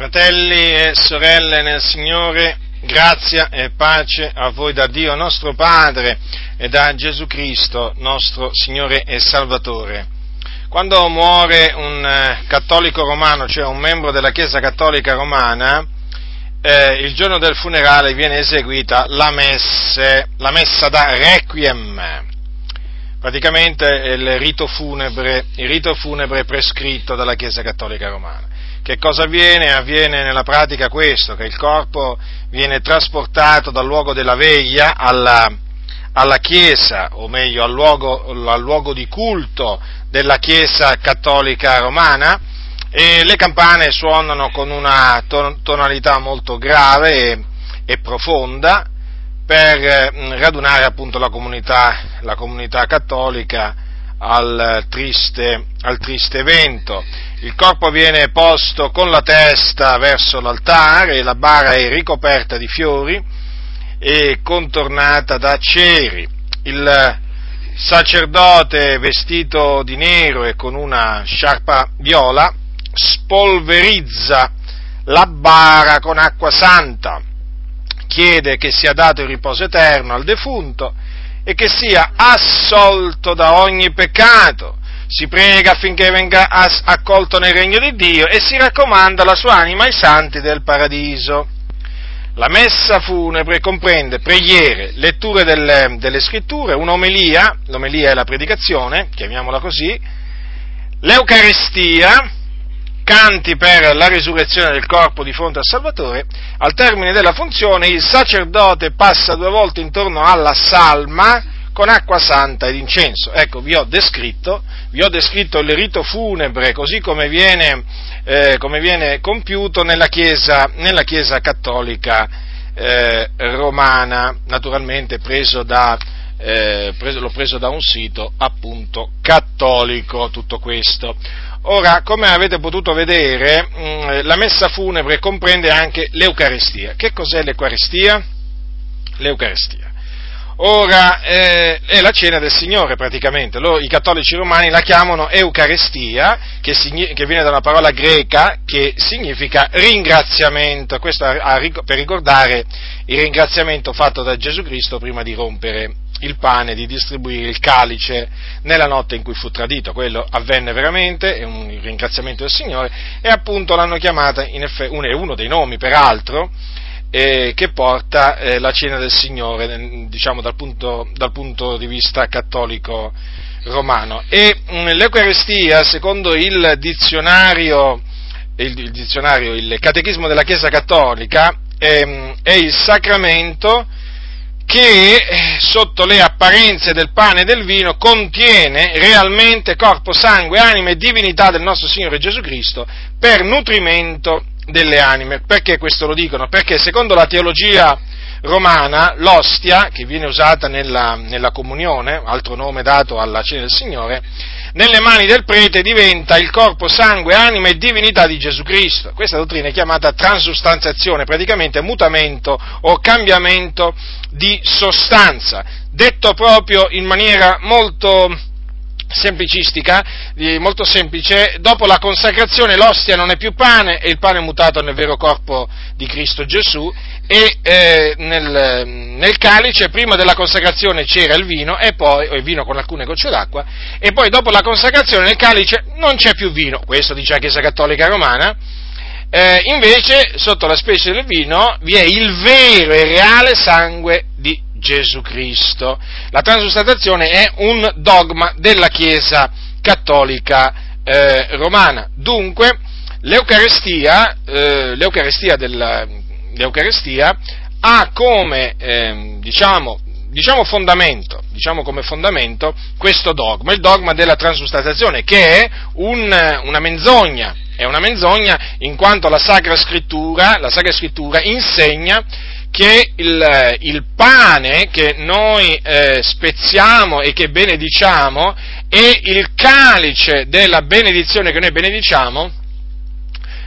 Fratelli e sorelle nel Signore, grazia e pace a voi da Dio nostro Padre e da Gesù Cristo, nostro Signore e Salvatore. Quando muore un eh, cattolico romano, cioè un membro della Chiesa cattolica romana, eh, il giorno del funerale viene eseguita la, messe, la messa da requiem, praticamente il rito, funebre, il rito funebre prescritto dalla Chiesa cattolica romana. Che cosa avviene? Avviene nella pratica questo, che il corpo viene trasportato dal luogo della veglia alla, alla Chiesa, o meglio al luogo, al luogo, di culto della Chiesa cattolica romana, e le campane suonano con una tonalità molto grave e, e profonda per radunare appunto la comunità, la comunità cattolica al triste, al triste evento. Il corpo viene posto con la testa verso l'altare, la bara è ricoperta di fiori e contornata da ceri. Il sacerdote vestito di nero e con una sciarpa viola spolverizza la bara con acqua santa, chiede che sia dato il riposo eterno al defunto e che sia assolto da ogni peccato. Si prega affinché venga accolto nel regno di Dio e si raccomanda la sua anima ai santi del paradiso. La messa funebre comprende preghiere, letture delle, delle scritture, un'omelia, l'omelia è la predicazione, chiamiamola così, l'Eucaristia, canti per la risurrezione del corpo di fronte al Salvatore, al termine della funzione il sacerdote passa due volte intorno alla salma con acqua santa ed incenso. Ecco, vi ho descritto, vi ho descritto il rito funebre così come viene, eh, come viene compiuto nella Chiesa, nella chiesa cattolica eh, romana, naturalmente preso da, eh, preso, l'ho preso da un sito appunto cattolico tutto questo. Ora, come avete potuto vedere, mm, la messa funebre comprende anche l'Eucarestia. Che cos'è l'Eucarestia? L'Eucarestia. Ora, eh, è la cena del Signore praticamente. Loro, I cattolici romani la chiamano Eucarestia, che, signi- che, viene da una parola greca che significa ringraziamento. Questo a, a, per ricordare il ringraziamento fatto da Gesù Cristo prima di rompere il pane, di distribuire il calice nella notte in cui fu tradito. Quello avvenne veramente, è un ringraziamento del Signore, e appunto l'hanno chiamata, in effetti, è uno dei nomi peraltro, eh, che porta eh, la cena del Signore, diciamo dal punto, dal punto di vista cattolico romano. E mh, mm, l'Eucaristia, secondo il dizionario, il, il, dizionario, il Catechismo della Chiesa Cattolica, è, è il sacramento che eh, sotto le apparenze del pane e del vino contiene realmente corpo, sangue, anima e divinità del nostro Signore Gesù Cristo per nutrimento delle anime. Perché questo lo dicono? Perché secondo la teologia romana l'ostia, che viene usata nella, nella comunione, altro nome dato alla cena del Signore, nelle mani del prete diventa il corpo, sangue, anima e divinità di Gesù Cristo. Questa dottrina è chiamata transustanziazione, praticamente mutamento o cambiamento di sostanza, detto proprio in maniera molto semplicistica, molto semplice, dopo la consacrazione l'ostia non è più pane e il pane è mutato nel vero corpo di Cristo Gesù. E eh, nel, nel, calice prima della consacrazione c'era il vino e poi, o il vino con alcune gocce d'acqua e poi dopo la consacrazione nel calice non c'è più vino, questo dice la Chiesa Cattolica Romana, eh, invece sotto la specie del vino vi è il vero e reale sangue di Gesù Cristo. La transustantazione è un dogma della Chiesa cattolica eh, romana. Dunque, l'Eucarestia, eh, l'Eucarestia, della, l'Eucarestia ha come, eh, diciamo, diciamo, fondamento, diciamo come fondamento questo dogma, il dogma della transustantazione, che è un, una menzogna, è una menzogna in quanto la Sacra Scrittura, la Sacra Scrittura insegna che il, il pane che noi eh, spezziamo e che benediciamo e il calice della benedizione che noi benediciamo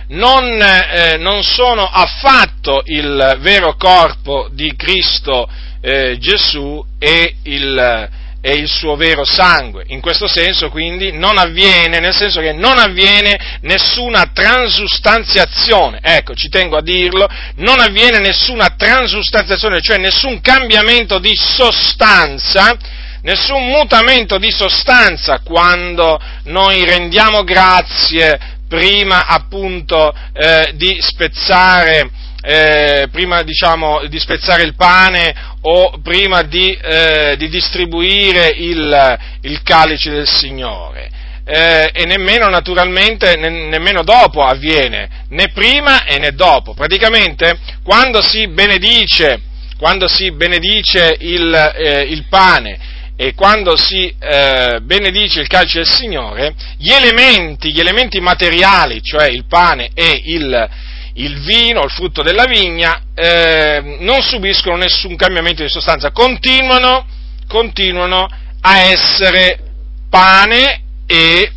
non, eh, non sono affatto il vero corpo di Cristo eh, Gesù e il, è il suo vero sangue. In questo senso quindi non avviene, nel senso che non avviene nessuna transustanziazione, ecco, ci tengo a dirlo, non avviene nessuna transustanziazione, cioè nessun cambiamento di sostanza, nessun mutamento di sostanza quando noi rendiamo grazie prima appunto eh, di spezzare eh, prima diciamo, di spezzare il pane o prima di, eh, di distribuire il, il, calice del Signore. Eh, e nemmeno naturalmente, ne, nemmeno dopo avviene, né prima e né dopo. Praticamente quando si benedice, quando si benedice il, eh, il pane e quando si eh, benedice il calcio del Signore, gli elementi, gli elementi materiali, cioè il pane e il, il vino, il frutto della vigna, eh, non subiscono nessun cambiamento di sostanza, continuano, continuano a essere pane e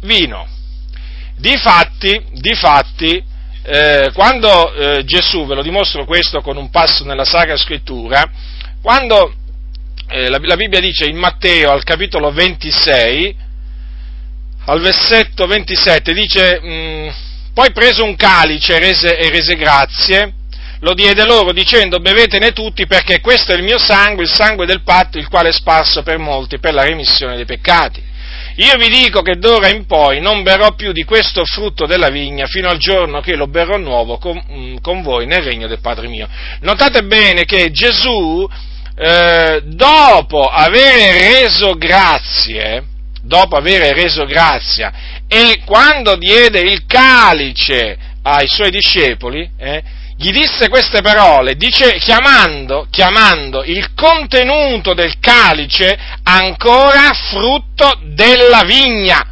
vino. Difatti, difatti eh, quando eh, Gesù, ve lo dimostro questo con un passo nella Sacra Scrittura, quando eh, la, la, Bibbia dice in Matteo al capitolo 26, al versetto 27, dice... Mh, mm, poi preso un calice rese, e rese grazie, lo diede loro dicendo bevetene tutti perché questo è il mio sangue, il sangue del patto, il quale è sparso per molti per la remissione dei peccati. Io vi dico che d'ora in poi non berrò più di questo frutto della vigna fino al giorno che lo berrò nuovo con, mm, con voi nel regno del Padre mio. Notate bene che Gesù, eh, dopo aver reso grazie, dopo aver reso grazia e quando diede il calice ai suoi discepoli, eh, gli disse queste parole, dice, chiamando, chiamando il contenuto del calice ancora frutto della vigna.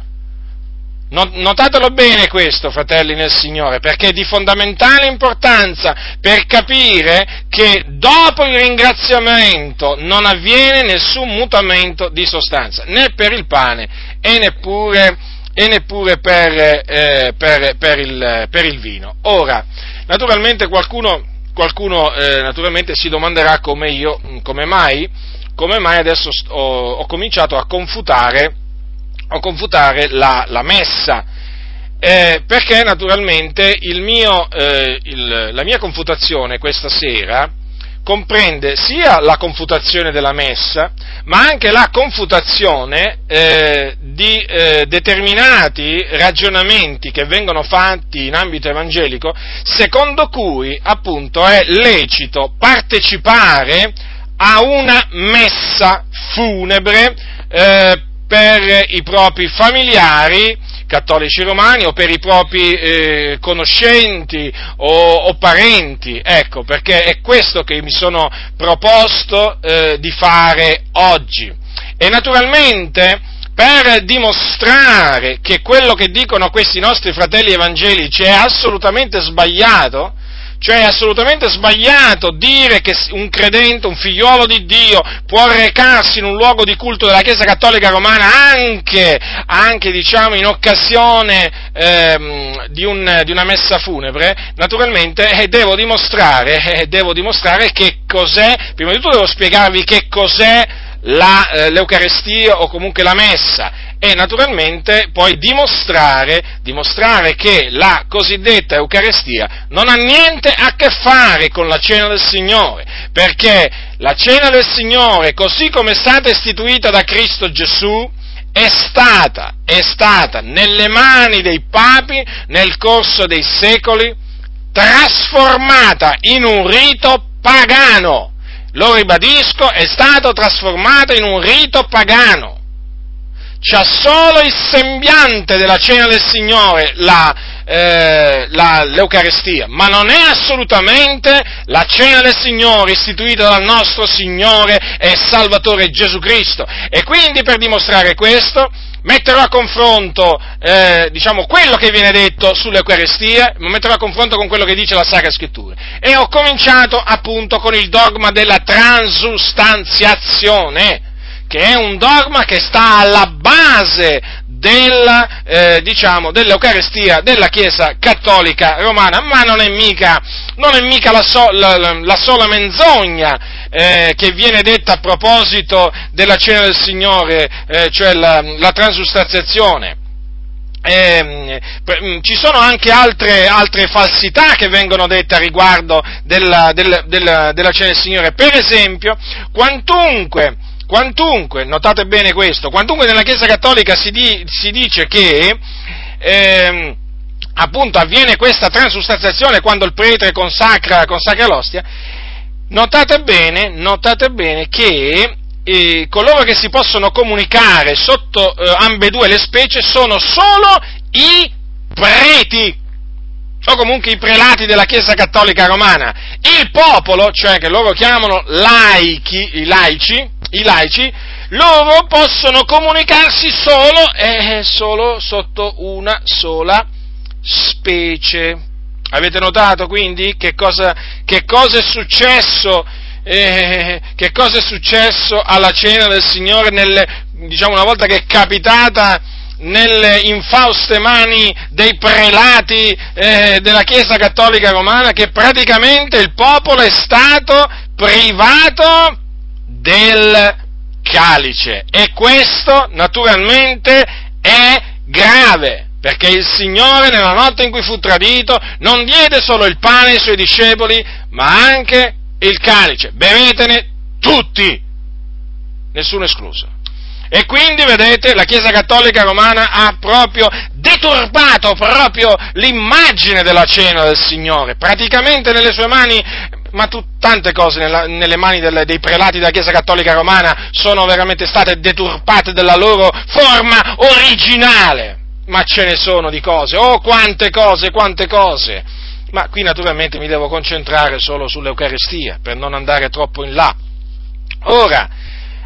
Notatelo bene questo, fratelli nel Signore, perché è di fondamentale importanza per capire che dopo il ringraziamento non avviene nessun mutamento di sostanza, né per il pane e neppure, e neppure per, eh, per, per, il, per, il, vino. Ora, naturalmente qualcuno, qualcuno eh, naturalmente si domanderà come io, come mai, come mai adesso ho, ho cominciato a confutare o confutare la, la messa. Eh, perché naturalmente mio, eh, il, la mia confutazione questa sera comprende sia la confutazione della messa, ma anche la confutazione eh, di eh, determinati ragionamenti che vengono fatti in ambito evangelico, secondo cui appunto è lecito partecipare a una messa funebre eh, per i propri familiari cattolici romani o per i propri eh, conoscenti o, o, parenti, ecco, perché è questo che mi sono proposto eh, di fare oggi. E naturalmente per dimostrare che quello che dicono questi nostri fratelli evangelici è assolutamente sbagliato, cioè è assolutamente sbagliato dire che un credente, un figliuolo di Dio, può recarsi in un luogo di culto della Chiesa Cattolica Romana anche, anche diciamo, in occasione ehm, di, un, di, una messa funebre. Naturalmente eh, devo, dimostrare, eh, devo dimostrare che cos'è, prima di tutto devo spiegarvi che cos'è la, eh, l'Eucarestia o comunque la messa e naturalmente poi dimostrare, dimostrare, che la cosiddetta Eucarestia non ha niente a che fare con la cena del Signore, perché la cena del Signore, così come è stata istituita da Cristo Gesù, è stata, è stata nelle mani dei papi nel corso dei secoli trasformata in un rito pagano. Lo ribadisco, è stato trasformato in un rito pagano c'ha solo il sembiante della cena del Signore, la, eh, la, l'Eucarestia, ma non è assolutamente la cena del Signore istituita dal nostro Signore e Salvatore Gesù Cristo. E quindi per dimostrare questo metterò a confronto eh, diciamo, quello che viene detto sull'Eucarestia, lo metterò a confronto con quello che dice la Sacra Scrittura. E ho cominciato appunto con il dogma della transustanziazione che è un dogma che sta alla base della, eh, diciamo, dell'Eucarestia della Chiesa cattolica romana, ma non è mica, non è mica la, so, la, la, sola menzogna eh, che viene detta a proposito della cena del Signore, eh, cioè la, la transustanziazione. Eh, ci sono anche altre, altre, falsità che vengono dette a riguardo della, della, della, della cena del Signore. Per esempio, quantunque, quantunque, notate bene questo, quantunque nella Chiesa Cattolica si, di, si dice che eh, appunto avviene questa transustanziazione quando il prete consacra, consacra l'ostia, notate bene, notate bene che eh, coloro che si possono comunicare sotto eh, ambedue le specie sono solo i preti o comunque i prelati della Chiesa Cattolica Romana. Il popolo, cioè che loro chiamano laici, i laici, i laici, loro possono comunicarsi solo e eh, solo sotto una sola specie. Avete notato quindi che cosa, che cosa è successo eh, che cosa è successo alla cena del Signore, nelle, diciamo una volta che è capitata nelle infauste mani dei prelati eh, della Chiesa Cattolica Romana, che praticamente il popolo è stato privato del calice. E questo naturalmente è grave, perché il Signore nella notte in cui fu tradito non diede solo il pane ai suoi discepoli, ma anche il calice, bevetene tutti, nessuno escluso. E quindi, vedete, la Chiesa Cattolica Romana ha proprio deturpato proprio l'immagine della cena del Signore, praticamente nelle sue mani, ma tu, tante cose nella, nelle mani delle, dei prelati della Chiesa Cattolica Romana sono veramente state deturpate della loro forma originale. Ma ce ne sono di cose, oh quante cose, quante cose ma qui naturalmente mi devo concentrare solo sull'Eucaristia per non andare troppo in là. Ora,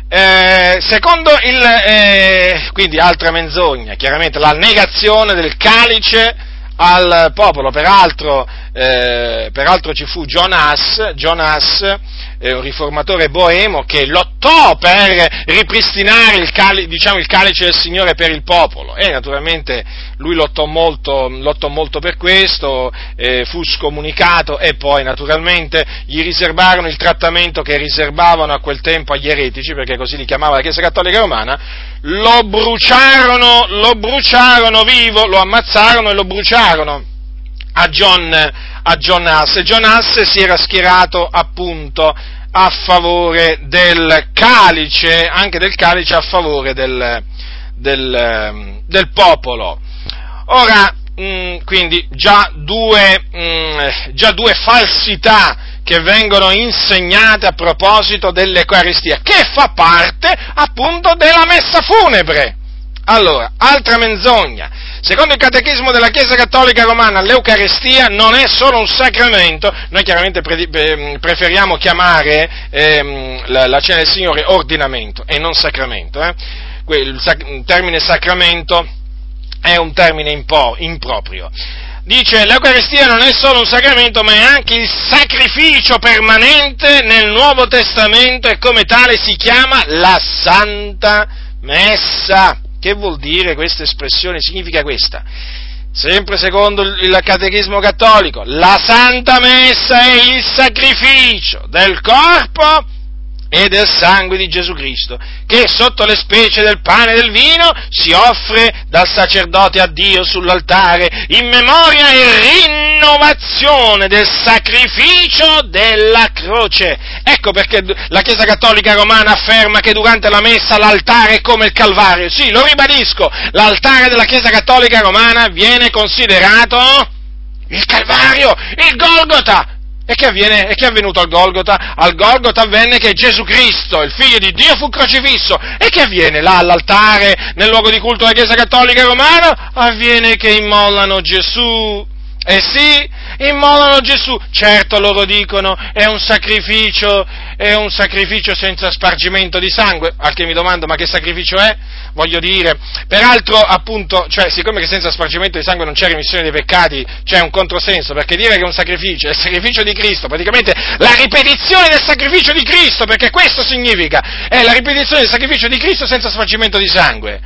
eh, secondo il, eh, quindi altra menzogna, chiaramente la negazione del calice al popolo, peraltro, eh, peraltro ci fu John Huss eh, un riformatore boemo che lottò per ripristinare il, cali, diciamo, il, calice del Signore per il popolo. E naturalmente lui lottò molto, lottò molto per questo, eh, fu scomunicato e poi naturalmente gli riservarono il trattamento che riservavano a quel tempo agli eretici, perché così li chiamava la Chiesa Cattolica Romana, lo bruciarono, lo bruciarono vivo, lo ammazzarono e lo bruciarono a John, a John Huss e John Huss si era schierato appunto a favore del calice, anche del calice a favore del, del, del popolo. Ora, mh, mm, quindi già due, mh, mm, già due falsità che vengono insegnate a proposito dell'Eucaristia, che fa parte appunto della messa funebre. Allora, altra menzogna. Secondo il catechismo della Chiesa Cattolica Romana, l'Eucaristia non è solo un sacramento, noi chiaramente pre- preferiamo chiamare ehm, la, cena del Signore ordinamento e non sacramento. Eh? Il, termine sacramento è un termine impo- improprio. Dice, l'Eucaristia non è solo un sacramento, ma è anche il sacrificio permanente nel Nuovo Testamento e come tale si chiama la Santa Messa. Che vuol dire questa espressione? Significa questa. Sempre secondo il catechismo cattolico, la Santa Messa è il sacrificio del corpo e del sangue di Gesù Cristo, che sotto le specie del pane e del vino si offre dal sacerdote a Dio sull'altare in memoria e rinnovazione del sacrificio della croce. Ecco perché la Chiesa Cattolica Romana afferma che durante la messa l'altare è come il Calvario. Sì, lo ribadisco, l'altare della Chiesa Cattolica Romana viene considerato il Calvario, il Golgota, e che, avviene, e che è avvenuto al Golgota? Al Golgota avvenne che Gesù Cristo, il figlio di Dio, fu crocifisso. E che avviene là all'altare, nel luogo di culto della Chiesa Cattolica Romana? Avviene che immolano Gesù. Eh sì, immolano Gesù. Certo loro dicono è un sacrificio, è un sacrificio senza spargimento di sangue. Al che mi domando ma che sacrificio è? Voglio dire, peraltro appunto, cioè siccome che senza spargimento di sangue non c'è remissione dei peccati, c'è un controsenso, perché dire che è un sacrificio è il sacrificio di Cristo, praticamente la ripetizione del sacrificio di Cristo, perché questo significa, è la ripetizione del sacrificio di Cristo senza spargimento di sangue.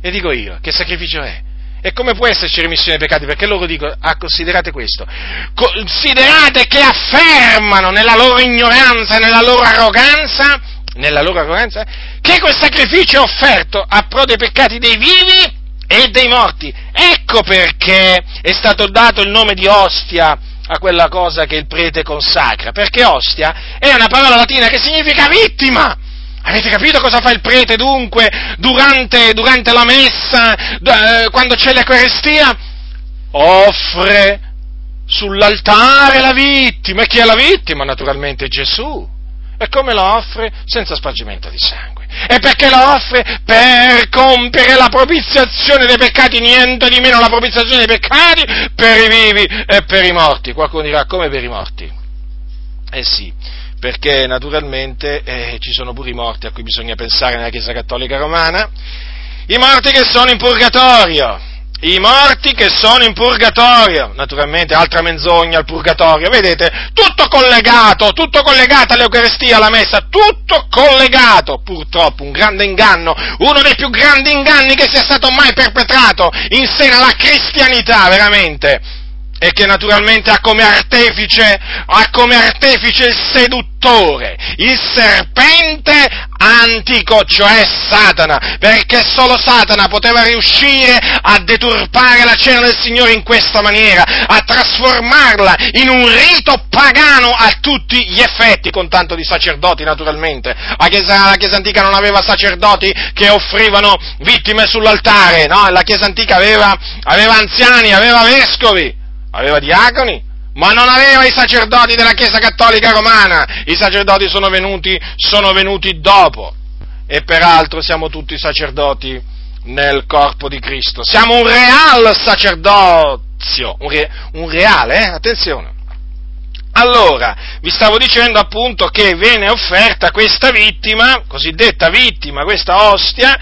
E dico io, che sacrificio è? E come può esserci remissione dei peccati? Perché loro dicono, ah, considerate questo, considerate che affermano nella loro ignoranza, nella loro arroganza, nella loro arroganza, che quel sacrificio è offerto a pro dei peccati dei vivi e dei morti. Ecco perché è stato dato il nome di ostia a quella cosa che il prete consacra, perché ostia è una parola latina che significa vittima. Avete capito cosa fa il prete dunque durante, durante la messa, eh, quando c'è l'Eucaristia? Offre sull'altare la vittima. E chi è la vittima? Naturalmente Gesù. E come la offre? Senza spargimento di sangue. E perché la offre? Per compiere la propiziazione dei peccati, niente di meno la propiziazione dei peccati per i vivi e per i morti. Qualcuno dirà come per i morti? Eh sì, perché naturalmente eh, ci sono pure i morti a cui bisogna pensare nella Chiesa Cattolica Romana, i morti che sono in purgatorio, i morti che sono in purgatorio, naturalmente altra menzogna al purgatorio, vedete, tutto collegato, tutto collegato all'Eucaristia, alla Messa, tutto collegato, purtroppo un grande inganno, uno dei più grandi inganni che sia stato mai perpetrato in seno alla cristianità, veramente e che naturalmente ha come artefice, ha come artefice il seduttore, il serpente antico, cioè Satana, perché solo Satana poteva riuscire a deturpare la cena del Signore in questa maniera, a trasformarla in un rito pagano a tutti gli effetti, con tanto di sacerdoti naturalmente. La Chiesa, la Chiesa antica non aveva sacerdoti che offrivano vittime sull'altare, no? La Chiesa antica aveva, aveva anziani, aveva vescovi, aveva diaconi, ma non aveva i sacerdoti della Chiesa Cattolica Romana, i sacerdoti sono venuti, sono venuti dopo, e peraltro siamo tutti sacerdoti nel corpo di Cristo, siamo un real sacerdozio, un, re, un reale, eh? attenzione. Allora, vi stavo dicendo appunto che viene offerta questa vittima, cosiddetta vittima, questa ostia,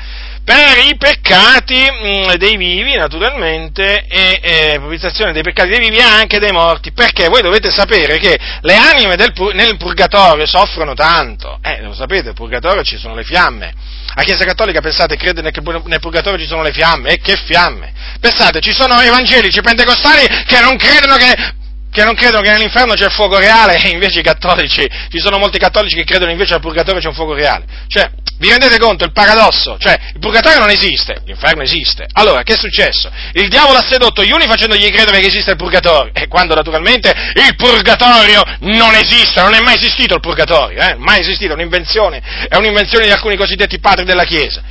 per i peccati mh, mm, dei vivi, naturalmente, e, e propiziazione dei peccati dei vivi e anche dei morti, perché voi dovete sapere che le anime del, nel purgatorio soffrono tanto, eh, lo sapete, nel purgatorio ci sono le fiamme, la Chiesa Cattolica, pensate, crede nel, nel purgatorio ci sono le fiamme, e che fiamme? Pensate, ci sono evangelici pentecostali che non credono che che non credono che nell'inferno c'è fuoco reale e invece i cattolici, ci sono molti cattolici che credono invece al purgatorio c'è un fuoco reale. Cioè, vi rendete conto il paradosso? Cioè, il purgatorio non esiste, l'inferno esiste. Allora, che è successo? Il diavolo ha sedotto gli uni facendogli credere che esiste il purgatorio, e quando naturalmente il purgatorio non esiste, non è mai esistito il purgatorio, eh? mai esistito, è un'invenzione, è un'invenzione di alcuni cosiddetti padri della Chiesa.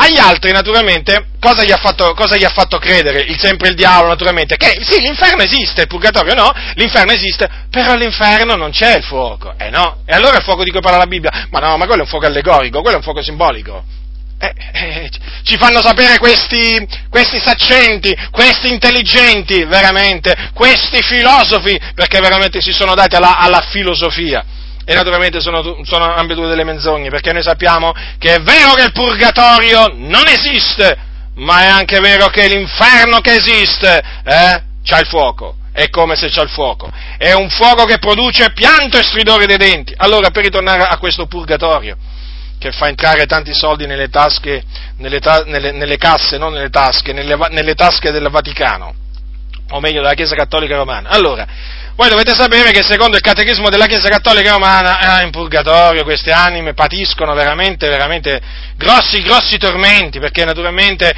Agli altri, naturalmente, cosa gli, fatto, cosa gli ha fatto, credere? Il sempre il diavolo, naturalmente, che sì, l'inferno esiste, il purgatorio no, l'inferno esiste, però all'inferno non c'è il fuoco, eh no? E allora il fuoco di cui parla la Bibbia? Ma no, ma quello è un fuoco allegorico, quello è un fuoco simbolico. Eh, eh, ci fanno sapere questi, questi saccenti, questi intelligenti, veramente, questi filosofi, perché veramente si sono dati alla, alla filosofia e naturalmente sono, sono ambedue delle menzogne, perché noi sappiamo che è vero che il purgatorio non esiste, ma è anche vero che l'inferno che esiste, eh, c'ha il fuoco, è come se c'ha il fuoco, è un fuoco che produce pianto e stridore dei denti. Allora, per ritornare a questo purgatorio, che fa entrare tanti soldi nelle tasche, nelle, ta- nelle, nelle casse, non nelle tasche, nelle, nelle tasche del Vaticano, o meglio della Chiesa Cattolica Romana. Allora, voi dovete sapere che secondo il catechismo della Chiesa Cattolica Romana, eh, in purgatorio queste anime patiscono veramente, veramente grossi, grossi tormenti, perché naturalmente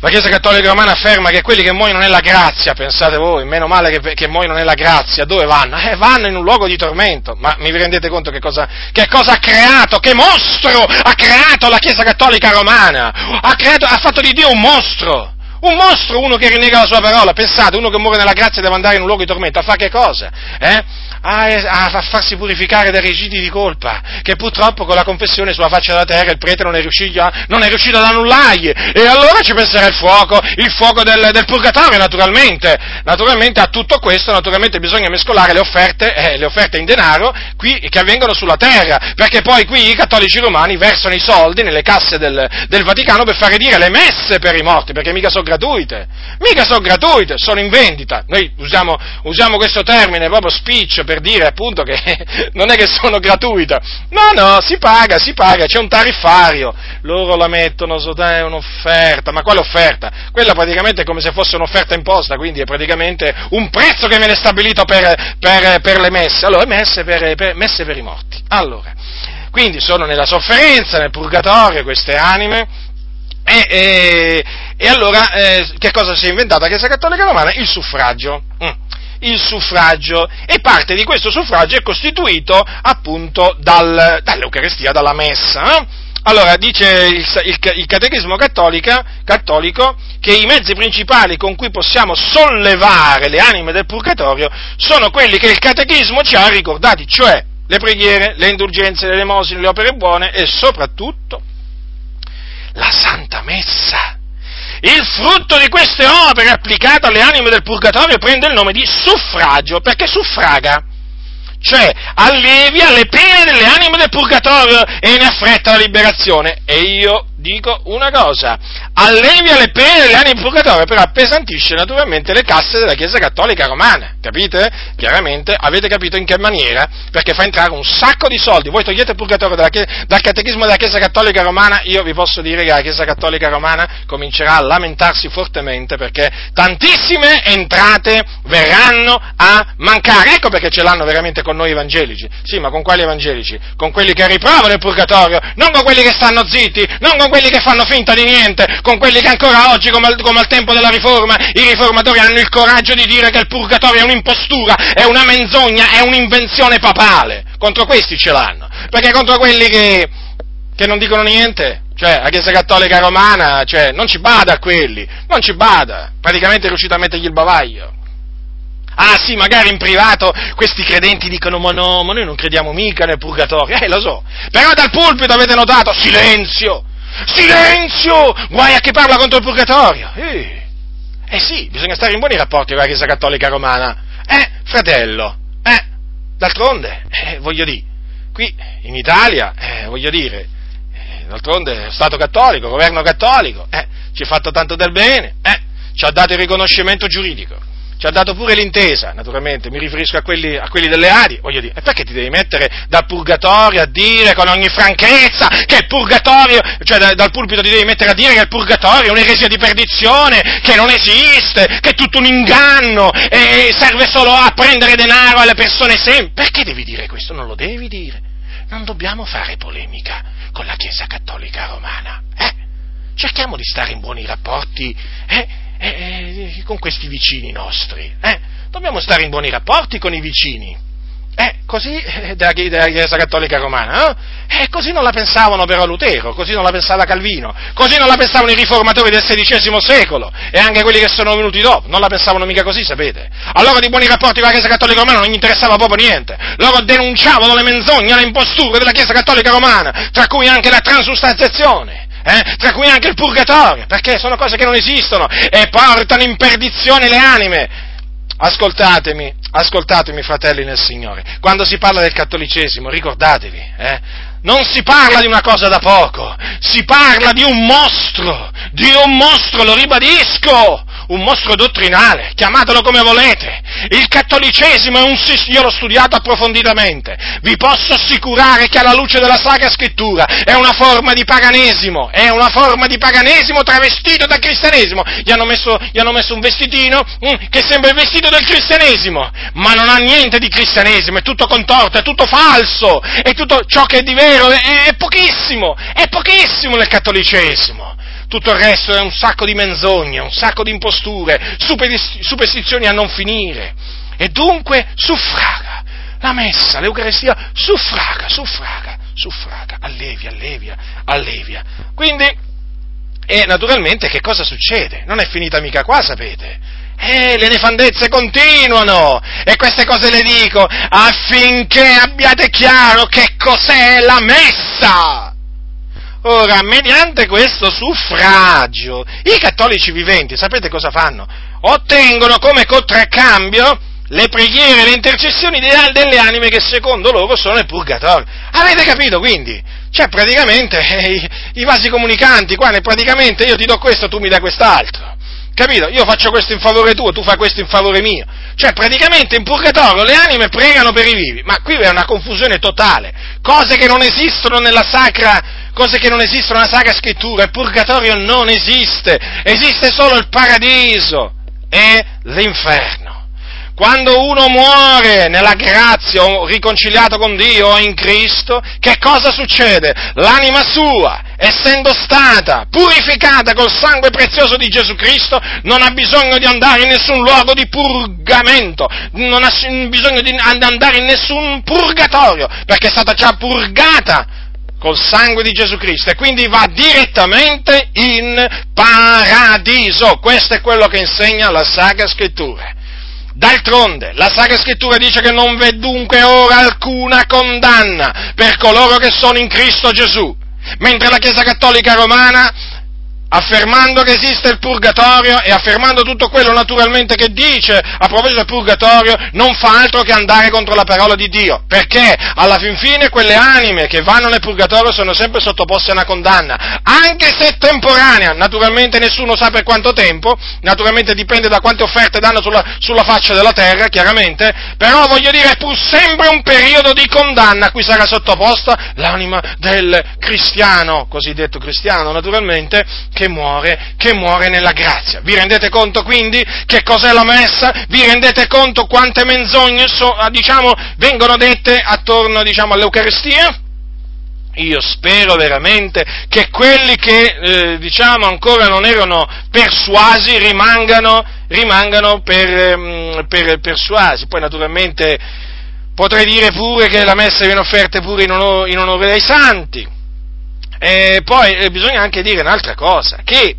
la Chiesa Cattolica Romana afferma che quelli che muoiono nella grazia, pensate voi, meno male che, che muoiono nella grazia, dove vanno? Eh, vanno in un luogo di tormento. Ma mi rendete conto che cosa, che cosa ha creato, che mostro ha creato la Chiesa Cattolica Romana? Ha, creato, ha fatto di Dio un mostro. Un mostro, uno che rinnega la sua parola. Pensate, uno che muore nella grazia deve andare in un luogo di tormento. A fare che cosa? Eh? A, a, farsi purificare dai residui di colpa, che purtroppo con la confessione sulla faccia della terra il prete non è riuscito, a, non è riuscito ad annullargli. E allora ci penserà il fuoco, il fuoco del, del purgatorio, naturalmente. Naturalmente a tutto questo, naturalmente bisogna mescolare le offerte, eh, le offerte in denaro qui, che avvengono sulla terra, perché poi qui i cattolici romani versano i soldi nelle casse del, del Vaticano per fare dire le messe per i morti, perché mica sono gratuite, mica sono gratuite, sono in vendita. Noi usiamo, usiamo questo termine proprio speech per dire appunto che non è che sono gratuite. No, no, si paga, si paga, c'è un tariffario. Loro la mettono sotto un'offerta, ma quale offerta? Quella praticamente è come se fosse un'offerta imposta, quindi è praticamente un prezzo che viene stabilito per, per, per le messe. Allora, messe per, per, messe per i morti. Allora, quindi sono nella sofferenza, nel purgatorio queste anime, e, e, e allora eh, che cosa si è inventata la Chiesa Cattolica Romana? Il suffragio. Mm. Il suffragio e parte di questo suffragio è costituito appunto dal, dall'Eucaristia, dalla messa. Eh? Allora, dice il, il, il catechismo cattolico che i mezzi principali con cui possiamo sollevare le anime del purgatorio sono quelli che il catechismo ci ha ricordati, cioè le preghiere, le indulgenze, le elemosine, le opere buone e soprattutto la Santa Messa. Il frutto di queste opere applicato alle anime del purgatorio prende il nome di suffragio, perché suffraga, cioè allevia le pene delle anime del purgatorio e ne affretta la liberazione. E io dico una cosa, allevia le pene degli anni di purgatorio, però appesantisce naturalmente le casse della Chiesa Cattolica Romana, capite? Chiaramente avete capito in che maniera? Perché fa entrare un sacco di soldi, voi togliete il purgatorio dalla, dal catechismo della Chiesa Cattolica Romana, io vi posso dire che la Chiesa Cattolica Romana comincerà a lamentarsi fortemente perché tantissime entrate verranno a mancare, ecco perché ce l'hanno veramente con noi evangelici, sì ma con quali evangelici? Con quelli che riprovano il purgatorio, non con quelli che stanno zitti, non con quelli che fanno finta di niente, con quelli che ancora oggi, come al, come al, tempo della riforma, i riformatori hanno il coraggio di dire che il purgatorio è un'impostura, è una menzogna, è un'invenzione papale. Contro questi ce l'hanno. Perché contro quelli che, che non dicono niente, cioè la Chiesa Cattolica Romana, cioè, non ci bada a quelli, non ci bada, praticamente è riuscito a mettergli il bavaglio. Ah sì, magari in privato questi credenti dicono ma no, ma noi non crediamo mica nel purgatorio, eh lo so, però dal pulpito avete notato, silenzio, Silenzio! Guai a chi parla contro il purgatorio! Eh, eh sì, bisogna stare in buoni rapporti con la Chiesa Cattolica Romana. Eh, fratello, eh, d'altronde, eh, voglio dire, qui in Italia, eh, voglio dire, eh, d'altronde Stato cattolico, governo cattolico, eh, ci ha fatto tanto del bene, eh, ci ha dato il riconoscimento giuridico ci ha dato pure l'intesa, naturalmente, mi riferisco a quelli, a quelli delle Adi, voglio dire, e perché ti devi mettere dal purgatorio a dire con ogni franchezza che il purgatorio, cioè da, dal pulpito ti devi mettere a dire che il purgatorio è un'eresia di perdizione, che non esiste, che è tutto un inganno e serve solo a prendere denaro alle persone semplici. Perché devi dire questo? Non lo devi dire. Non dobbiamo fare polemica con la Chiesa Cattolica Romana. Eh? Cerchiamo di stare in buoni rapporti, eh? Eh, eh, con questi vicini nostri. Eh? Dobbiamo stare in buoni rapporti con i vicini. Eh, così eh, della, della, Chiesa Cattolica Romana, eh? eh? così non la pensavano però Lutero, così non la pensava Calvino, così non la pensavano i riformatori del XVI secolo e anche quelli che sono venuti dopo, non la pensavano mica così, sapete? Allora di buoni rapporti con la Chiesa Cattolica Romana non gli interessava proprio niente, loro denunciavano le menzogne, le imposture della Chiesa Cattolica Romana, tra cui anche la transustanziazione eh? tra cui anche il purgatorio, perché sono cose che non esistono e portano in perdizione le anime. Ascoltatemi, ascoltatemi fratelli nel Signore, quando si parla del cattolicesimo, ricordatevi, eh? non si parla di una cosa da poco, si parla di un mostro, di un mostro, lo ribadisco, un mostro dottrinale, chiamatelo come volete. Il cattolicesimo è un io l'ho studiato approfonditamente. Vi posso assicurare che alla luce della Sacra Scrittura è una forma di paganesimo, è una forma di paganesimo travestito da cristianesimo. Gli hanno messo, gli hanno messo un vestitino mm, che sembra il vestito del cristianesimo, ma non ha niente di cristianesimo, è tutto contorto, è tutto falso, è tutto ciò che è di vero, è, è pochissimo, è pochissimo nel cattolicesimo tutto il resto è un sacco di menzogne, un sacco di imposture, superstizioni a non finire. E dunque suffraga, la messa, l'Eucarestia, suffraga, suffraga, suffraga, allevia, allevia, allevia. Quindi, e naturalmente che cosa succede? Non è finita mica qua, sapete? Eh, le nefandezze continuano e queste cose le dico affinché abbiate chiaro che cos'è la messa. Ora, mediante questo suffragio, i cattolici viventi, sapete cosa fanno? Ottengono come contraccambio le preghiere, le intercessioni delle anime che secondo loro sono il purgatorio. Avete capito quindi? Cioè praticamente eh, i, vasi comunicanti, qua praticamente io ti do questo, tu mi dai quest'altro. Capito? Io faccio questo in favore tuo, tu fai questo in favore mio. Cioè, praticamente in purgatorio le anime pregano per i vivi, ma qui è una confusione totale. Cose che non esistono nella sacra, cose che non esistono nella sacra scrittura. Il purgatorio non esiste, esiste solo il paradiso e l'inferno. Quando uno muore nella grazia o riconciliato con Dio o in Cristo, che cosa succede? L'anima sua, essendo stata purificata col sangue prezioso di Gesù Cristo, non ha bisogno di andare in nessun luogo di purgamento, non ha bisogno di andare in nessun purgatorio, perché è stata già purgata col sangue di Gesù Cristo e quindi va direttamente in paradiso. Questo è quello che insegna la Sacra Scrittura. D'altronde, la Sacra Scrittura dice che non v'è dunque ora alcuna condanna per coloro che sono in Cristo Gesù, mentre la Chiesa Cattolica Romana affermando che esiste il purgatorio e affermando tutto quello naturalmente che dice a proposito del purgatorio, non fa altro che andare contro la parola di Dio, perché? Alla fin fine quelle anime che vanno nel purgatorio sono sempre sottoposte a una condanna, anche se temporanea, naturalmente nessuno sa per quanto tempo, naturalmente dipende da quante offerte danno sulla, sulla faccia della terra, chiaramente, però voglio dire è pur sempre un periodo di condanna a cui sarà sottoposta l'anima del cristiano, cosiddetto cristiano naturalmente, che muore, che muore nella grazia. Vi rendete conto quindi che cos'è la messa? Vi rendete conto quante menzogne so, ah, diciamo, vengono dette attorno diciamo, all'Eucaristia? Io spero veramente che quelli che eh, diciamo ancora non erano persuasi rimangano, rimangano per, mm, per persuasi. Poi naturalmente potrei dire pure che la messa viene offerta pure in onore, in onore dei santi e poi eh, bisogna anche dire un'altra cosa, che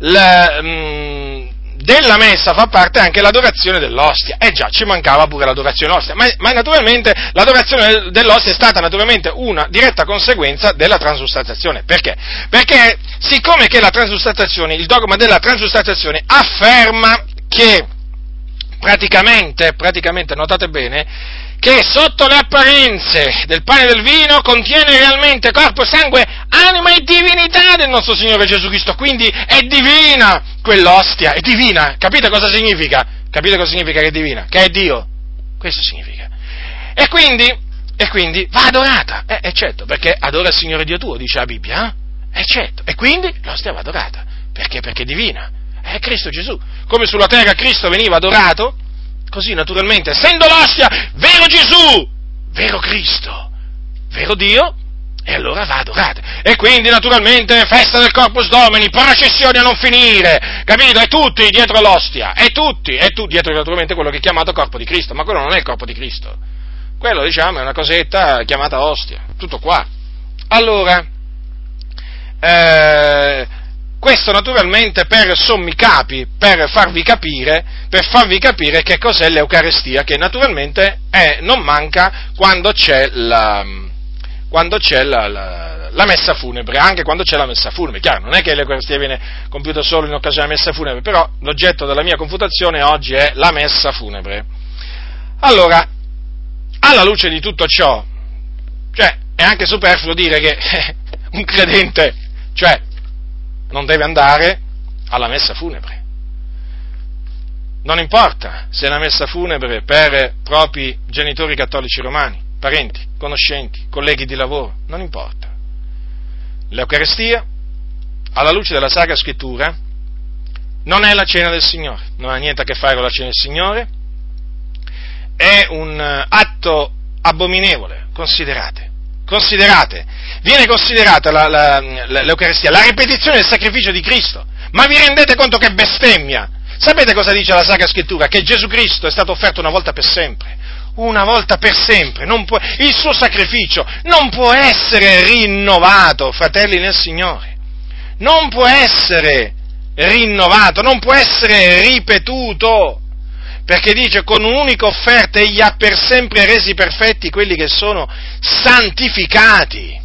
la, mh, mm, della messa fa parte anche l'adorazione dell'ostia. Eh già, ci mancava pure l'adorazione dell'ostia, ma, ma naturalmente l'adorazione dell'ostia è stata naturalmente una diretta conseguenza della transustanziazione. Perché? Perché siccome che la transustanziazione, il dogma della transustanziazione afferma che praticamente, praticamente, notate bene, che sotto le apparenze del pane e del vino contiene realmente corpo, sangue, anima e divinità del nostro Signore Gesù Cristo. Quindi è divina quell'ostia, è divina. Capite cosa significa? Capite cosa significa che è divina? Che è Dio. Questo significa. E quindi, e quindi va adorata. Eh, è certo, perché adora il Signore Dio tuo, dice la Bibbia. Eh? È certo. E quindi l'ostia va adorata. Perché? Perché è divina. È Cristo Gesù. Come sulla terra Cristo veniva adorato, Così naturalmente, essendo l'ostia, vero Gesù, vero Cristo, vero Dio, e allora va adorato. E quindi naturalmente festa del Corpus Domini, processioni a non finire, capito? E tutti dietro l'ostia, e tutti, e tu dietro naturalmente quello che è chiamato corpo di Cristo, ma quello non è il corpo di Cristo. Quello diciamo è una cosetta chiamata ostia, tutto qua. Allora, eh, questo naturalmente per sommi capi, per farvi capire, per farvi capire che cos'è l'Eucarestia, che naturalmente è, non manca quando c'è, la, quando c'è la, la, la, messa funebre, anche quando c'è la messa funebre. Chiaro, non è che l'Eucarestia viene compiuta solo in occasione della messa funebre, però l'oggetto della mia confutazione oggi è la messa funebre. Allora, alla luce di tutto ciò, cioè, è anche superfluo dire che un credente, cioè, non deve andare alla messa funebre. Non importa se è una messa funebre per propri genitori cattolici romani, parenti, conoscenti, colleghi di lavoro, non importa. L'Eucarestia, alla luce della Sacra Scrittura, non è la cena del Signore, non ha niente a che fare con la cena del Signore, è un atto abominevole, considerate considerate, viene considerata la, la, l'Eucaristia, la ripetizione del sacrificio di Cristo. Ma vi rendete conto che bestemmia? Sapete cosa dice la Sacra Scrittura? Che Gesù Cristo è stato offerto una volta per sempre. Una volta per sempre. Può, il suo sacrificio non può essere rinnovato, fratelli nel Signore. Non può essere rinnovato, non può essere ripetuto perché dice con un'unica offerta egli ha per sempre resi perfetti quelli che sono santificati.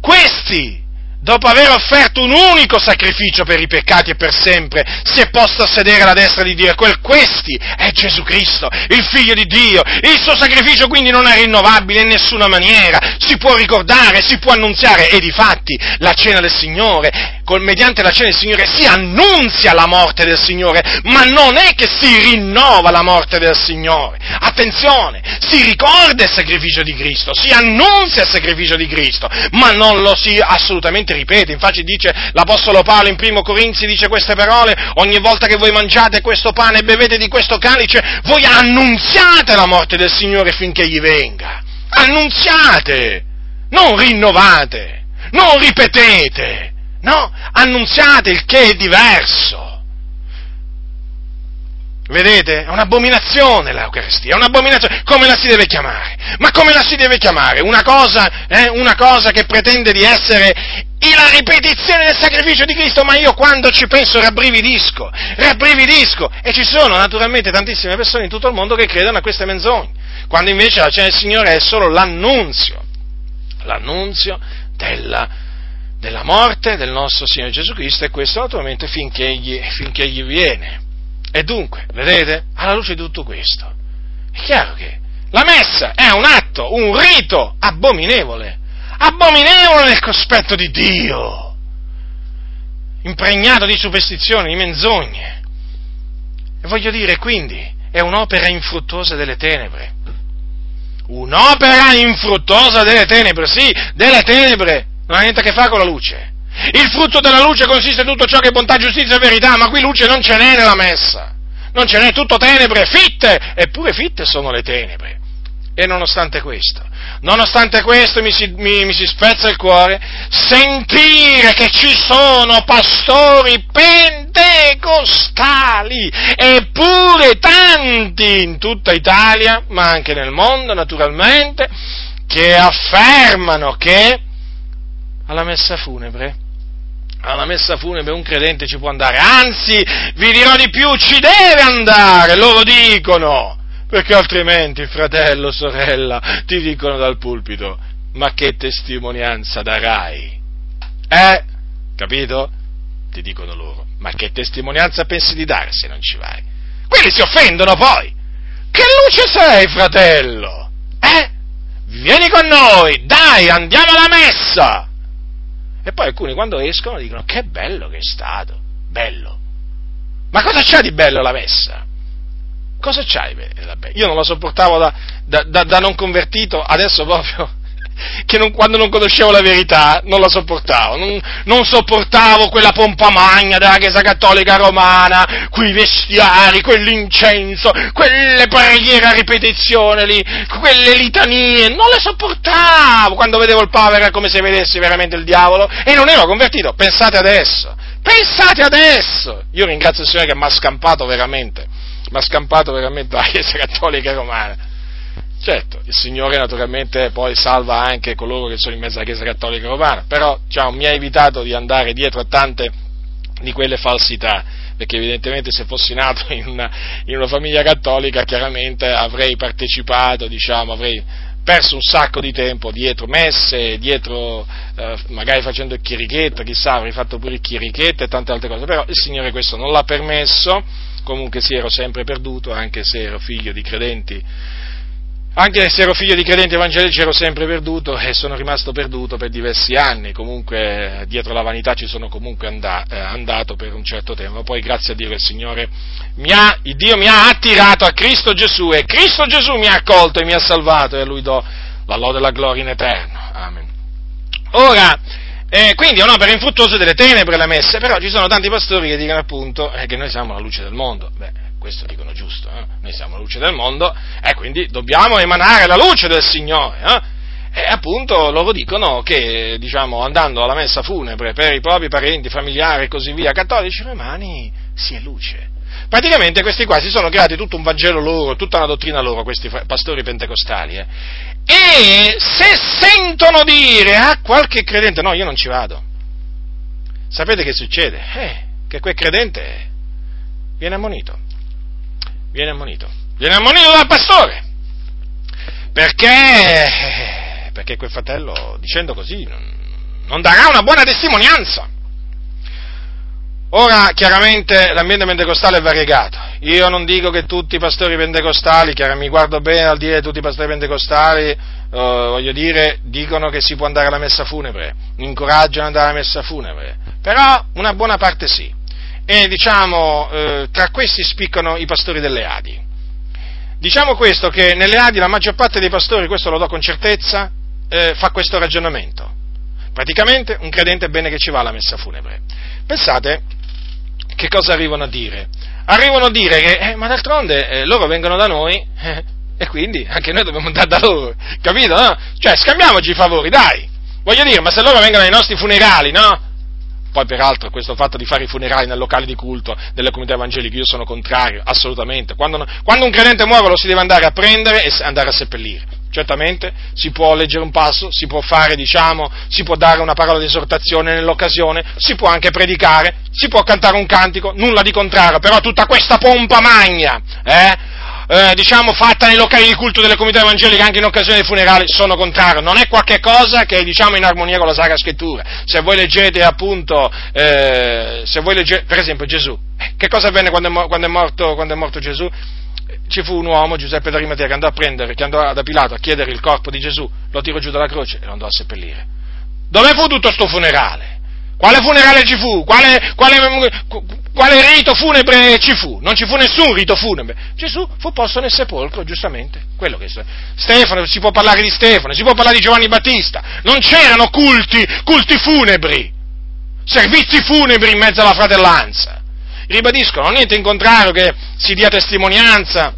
Questi, dopo aver offerto un unico sacrificio per i peccati e per sempre, si è posto a sedere alla destra di Dio. Quel questi è Gesù Cristo, il Figlio di Dio. Il suo sacrificio quindi non è rinnovabile in nessuna maniera. Si può ricordare, si può annunziare e di fatti la cena del Signore col, mediante la cena del Signore si annunzia la morte del Signore, ma non è che si rinnova la morte del Signore. Attenzione, si ricorda il sacrificio di Cristo, si annunzia il sacrificio di Cristo, ma non lo si assolutamente ripete. Infatti dice l'Apostolo Paolo in primo Corinzi dice queste parole, ogni volta che voi mangiate questo pane e bevete di questo calice, voi annunziate la morte del Signore finché gli venga. Annunziate, non rinnovate, non ripetete. No, annunziate il che è diverso. Vedete? È un'abominazione l'Eucaristia, è un'abominazione. Come la si deve chiamare? Ma come la si deve chiamare? Una cosa, eh, una cosa che pretende di essere la ripetizione del sacrificio di Cristo, ma io quando ci penso rabbrividisco, rabbrividisco. E ci sono naturalmente tantissime persone in tutto il mondo che credono a queste menzogne, quando invece la cena del Signore è solo l'annunzio, l'annunzio della della morte del nostro Signore Gesù Cristo e questo naturalmente finché egli, finché egli viene. E dunque, vedete, alla luce di tutto questo, è chiaro che la messa è un atto, un rito abominevole, abominevole nel cospetto di Dio, impregnato di superstizioni, di menzogne. E voglio dire, quindi, è un'opera infruttuosa delle tenebre. Un'opera infruttuosa delle tenebre, sì, delle tenebre non ha niente a che fare con la luce. Il frutto della luce consiste in tutto ciò che è bontà, giustizia e verità, ma qui luce non ce n'è nella messa. Non ce n'è, tutto tenebre, fitte, eppure fitte sono le tenebre. E nonostante questo, nonostante questo mi si, mi, mi si spezza il cuore sentire che ci sono pastori pentecostali, eppure tanti in tutta Italia, ma anche nel mondo naturalmente, che affermano che alla messa funebre. Alla messa funebre un credente ci può andare, anzi, vi dirò di più, ci deve andare, loro dicono, perché altrimenti fratello, sorella, ti dicono dal pulpito, ma che testimonianza darai? Eh? Capito? Ti dicono loro, ma che testimonianza pensi di dare se non ci vai? Quelli si offendono poi! Che luce sei, fratello? Eh? Vieni con noi, dai, andiamo alla messa! E poi alcuni quando escono dicono che bello che è stato, bello. Ma cosa c'ha di bello la messa? Cosa c'hai? Io non la sopportavo da, da, da, da non convertito, adesso proprio che non, quando non conoscevo la verità non la sopportavo, non, non, sopportavo quella pompa magna della Chiesa Cattolica Romana, quei vestiari, quell'incenso, quelle preghiere a ripetizione lì, quelle litanie, non le sopportavo quando vedevo il Papa era come se vedessi veramente il diavolo e non ero convertito, pensate adesso, pensate adesso, io ringrazio il Signore che mi ha scampato veramente, mi ha scampato veramente la Chiesa Cattolica Romana Certo, il Signore naturalmente poi salva anche coloro che sono in mezzo alla Chiesa Cattolica Romana, però diciamo, mi ha evitato di andare dietro a tante di quelle falsità, perché evidentemente se fossi nato in una, in una famiglia cattolica chiaramente avrei partecipato, diciamo, avrei perso un sacco di tempo dietro messe, dietro eh, magari facendo il chirichetto, chissà, avrei fatto pure il chirichetto e tante altre cose, però il Signore questo non l'ha permesso, comunque sì ero sempre perduto, anche se ero figlio di credenti anche se ero figlio di credenti evangelici ero sempre perduto e sono rimasto perduto per diversi anni, comunque dietro la vanità ci sono comunque eh, andato per un certo tempo, poi grazie a Dio il Signore mi ha, il Dio mi ha attirato a Cristo Gesù e Cristo Gesù mi ha accolto e mi ha salvato e a Lui do la lode e la gloria in eterno. Amen. Ora, eh, quindi è un'opera infruttuosa delle tenebre la messa, però ci sono tanti pastori che dicono appunto eh, che noi siamo la luce del mondo. Beh, questo dicono giusto, eh? noi siamo la luce del mondo e quindi dobbiamo emanare la luce del Signore. Eh? E appunto loro dicono che, diciamo, andando alla messa funebre per i propri parenti, familiari e così via, cattolici romani, si è luce. Praticamente questi qua si sono creati tutto un Vangelo loro, tutta una dottrina loro, questi pastori pentecostali, eh? e se sentono dire a qualche credente, no, io non ci vado, sapete che succede? Eh, che quel credente viene ammonito viene ammonito. Viene ammonito dal pastore. Perché, perché quel fratello, dicendo così, non, non darà una buona testimonianza. Ora, chiaramente l'ambiente pentecostale è variegato. Io non dico che tutti i pastori pentecostali, mi guardo bene al dire tutti i pastori pentecostali, eh, voglio dire, dicono che si può andare alla messa funebre, incoraggiano ad andare alla messa funebre, però una buona parte sì. E diciamo, eh, tra questi spiccano i pastori delle Adi. Diciamo questo, che nelle Adi la maggior parte dei pastori, questo lo do con certezza, eh, fa questo ragionamento. Praticamente un credente è bene che ci va alla messa funebre. Pensate che cosa arrivano a dire? Arrivano a dire che, eh, ma d'altronde eh, loro vengono da noi eh, e quindi anche noi dobbiamo andare da loro, capito? No? Cioè, scambiamoci i favori, dai! Voglio dire, ma se loro vengono ai nostri funerali, no? Poi peraltro questo fatto di fare i funerali nel locale di culto delle comunità evangeliche io sono contrario, assolutamente. Quando, quando un credente muore lo si deve andare a prendere e andare a seppellire certamente si può leggere un passo, si può fare, diciamo, si può dare una parola di esortazione nell'occasione, si può anche predicare, si può cantare un cantico, nulla di contrario, però tutta questa pompa magna, eh, eh, diciamo, fatta nei locali di culto delle comunità evangeliche anche in occasione dei funerali, sono contrario. Non è qualche cosa che è, diciamo, in armonia con la Sacra Scrittura. Se voi leggete, appunto, eh, se voi leggete, per esempio Gesù, eh, che cosa avvenne quando è, quando è, morto, quando è morto Gesù? ci fu un uomo, Giuseppe d'Arimatea, che andò a prendere, che andò da Pilato a chiedere il corpo di Gesù, lo tirò giù dalla croce e lo andò a seppellire. Dove fu tutto sto funerale? Quale funerale ci fu? Quale, quale, quale, rito funebre ci fu? Non ci fu nessun rito funebre. Gesù fu posto nel sepolcro, giustamente. Quello che Stefano, si può parlare di Stefano, si può parlare di Giovanni Battista. Non c'erano culti, culti funebri, servizi funebri in mezzo alla fratellanza ribadisco, non ho niente in contrario che si dia testimonianza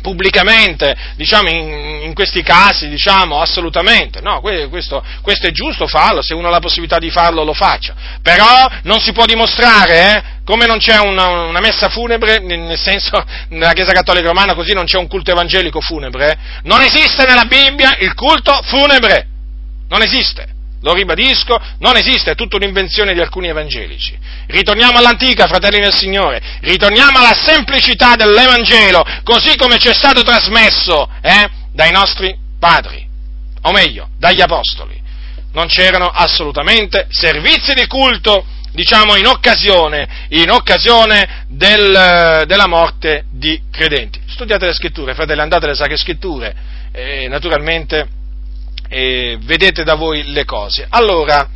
pubblicamente, diciamo, in, in, questi casi, diciamo, assolutamente, no, questo, questo, è giusto farlo, se uno ha la possibilità di farlo lo faccia, però non si può dimostrare, eh, come non c'è una, una, messa funebre, nel senso, nella Chiesa Cattolica Romana così non c'è un culto evangelico funebre, eh, non esiste nella Bibbia il culto funebre, non esiste. Lo ribadisco, non esiste, è tutta un'invenzione di alcuni evangelici. Ritorniamo all'antica, fratelli del Signore, ritorniamo alla semplicità dell'Evangelo, così come ci è stato trasmesso eh, dai nostri padri, o meglio, dagli apostoli. Non c'erano assolutamente servizi di culto, diciamo, in occasione, in occasione del, della morte di credenti. Studiate le scritture, fratelli, andate alle sacre scritture, e naturalmente e vedete da voi le cose. Allora,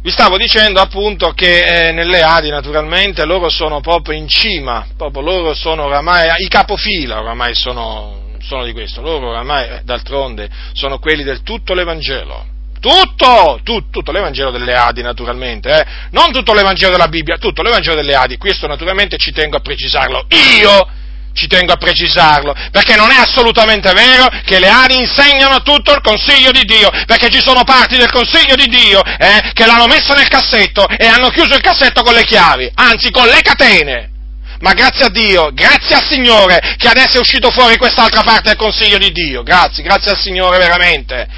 vi stavo dicendo appunto che eh, nelle Adi naturalmente loro sono proprio in cima, proprio loro sono oramai i capofila, oramai sono, sono di questo, loro oramai eh, d'altronde sono quelli del tutto l'Evangelo. Tutto, tutto, tutto l'Evangelo delle Adi naturalmente, eh? non tutto l'Evangelo della Bibbia, tutto l'Evangelo delle Adi, questo naturalmente ci tengo a precisarlo. Io ci tengo a precisarlo, perché non è assolutamente vero che le ali insegnano tutto il consiglio di Dio, perché ci sono parti del consiglio di Dio eh, che l'hanno messo nel cassetto e hanno chiuso il cassetto con le chiavi, anzi con le catene. Ma grazie a Dio, grazie al Signore che adesso è uscito fuori quest'altra parte del consiglio di Dio, grazie, grazie al Signore veramente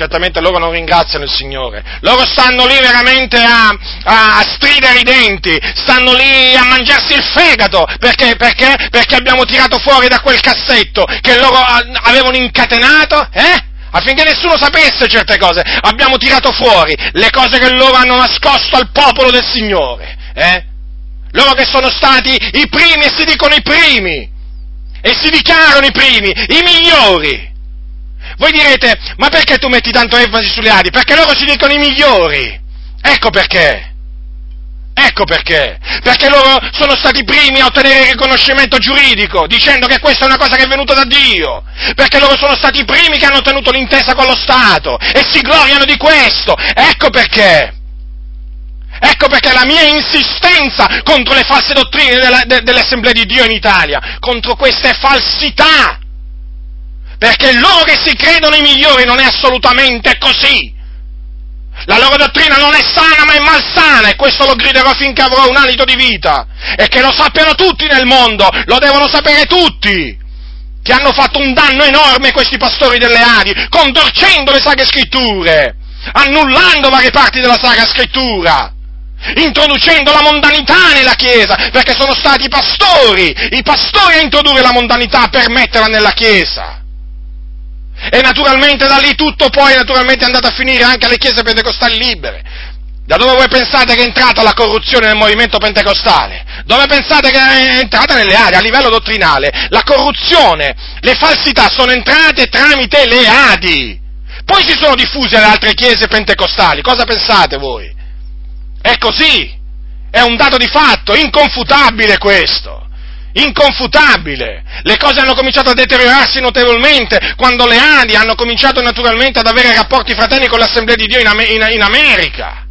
certamente loro non ringraziano il Signore, loro stanno lì veramente a, a, a stridere i denti, stanno lì a mangiarsi il fegato, perché, perché? Perché abbiamo tirato fuori da quel cassetto che loro avevano incatenato, eh? affinché nessuno sapesse certe cose. Abbiamo tirato fuori le cose che loro hanno nascosto al popolo del Signore. Eh? Loro che sono stati i primi e si dicono i primi. E si dichiarano i primi, i migliori. Voi direte, ma perché tu metti tanto enfasi sulle Adi? Perché loro si dicono i migliori. Ecco perché. Ecco perché. Perché loro sono stati i primi a ottenere il riconoscimento giuridico, dicendo che questa è una cosa che è venuta da Dio. Perché loro sono stati i primi che hanno ottenuto l'intesa con lo Stato e si gloriano di questo. Ecco perché. Ecco perché la mia insistenza contro le false dottrine della, de, dell'Assemblea di Dio in Italia, contro queste falsità perché loro che si credono i migliori non è assolutamente così. La loro dottrina non è sana ma è malsana e questo lo griderò finché avrò un alito di vita. E che lo sappiano tutti nel mondo, lo devono sapere tutti. Che hanno fatto un danno enorme questi pastori delle Adi, contorcendo le sacre scritture, annullando varie parti della sacra scrittura introducendo la mondanità nella Chiesa, perché sono stati i pastori, i pastori a introdurre la mondanità per metterla nella Chiesa. E naturalmente da lì tutto poi naturalmente è andato a finire anche alle chiese pentecostali libere. Da dove voi pensate che è entrata la corruzione nel movimento pentecostale? Dove pensate che è entrata nelle aree a livello dottrinale? La corruzione, le falsità sono entrate tramite le Adi. Poi si sono diffuse alle altre chiese pentecostali. Cosa pensate voi? È così. È un dato di fatto, inconfutabile questo. Inconfutabile. Le cose hanno cominciato a deteriorarsi notevolmente quando le Adi hanno cominciato naturalmente ad avere rapporti fraterni con l'Assemblea di Dio in, in, in America.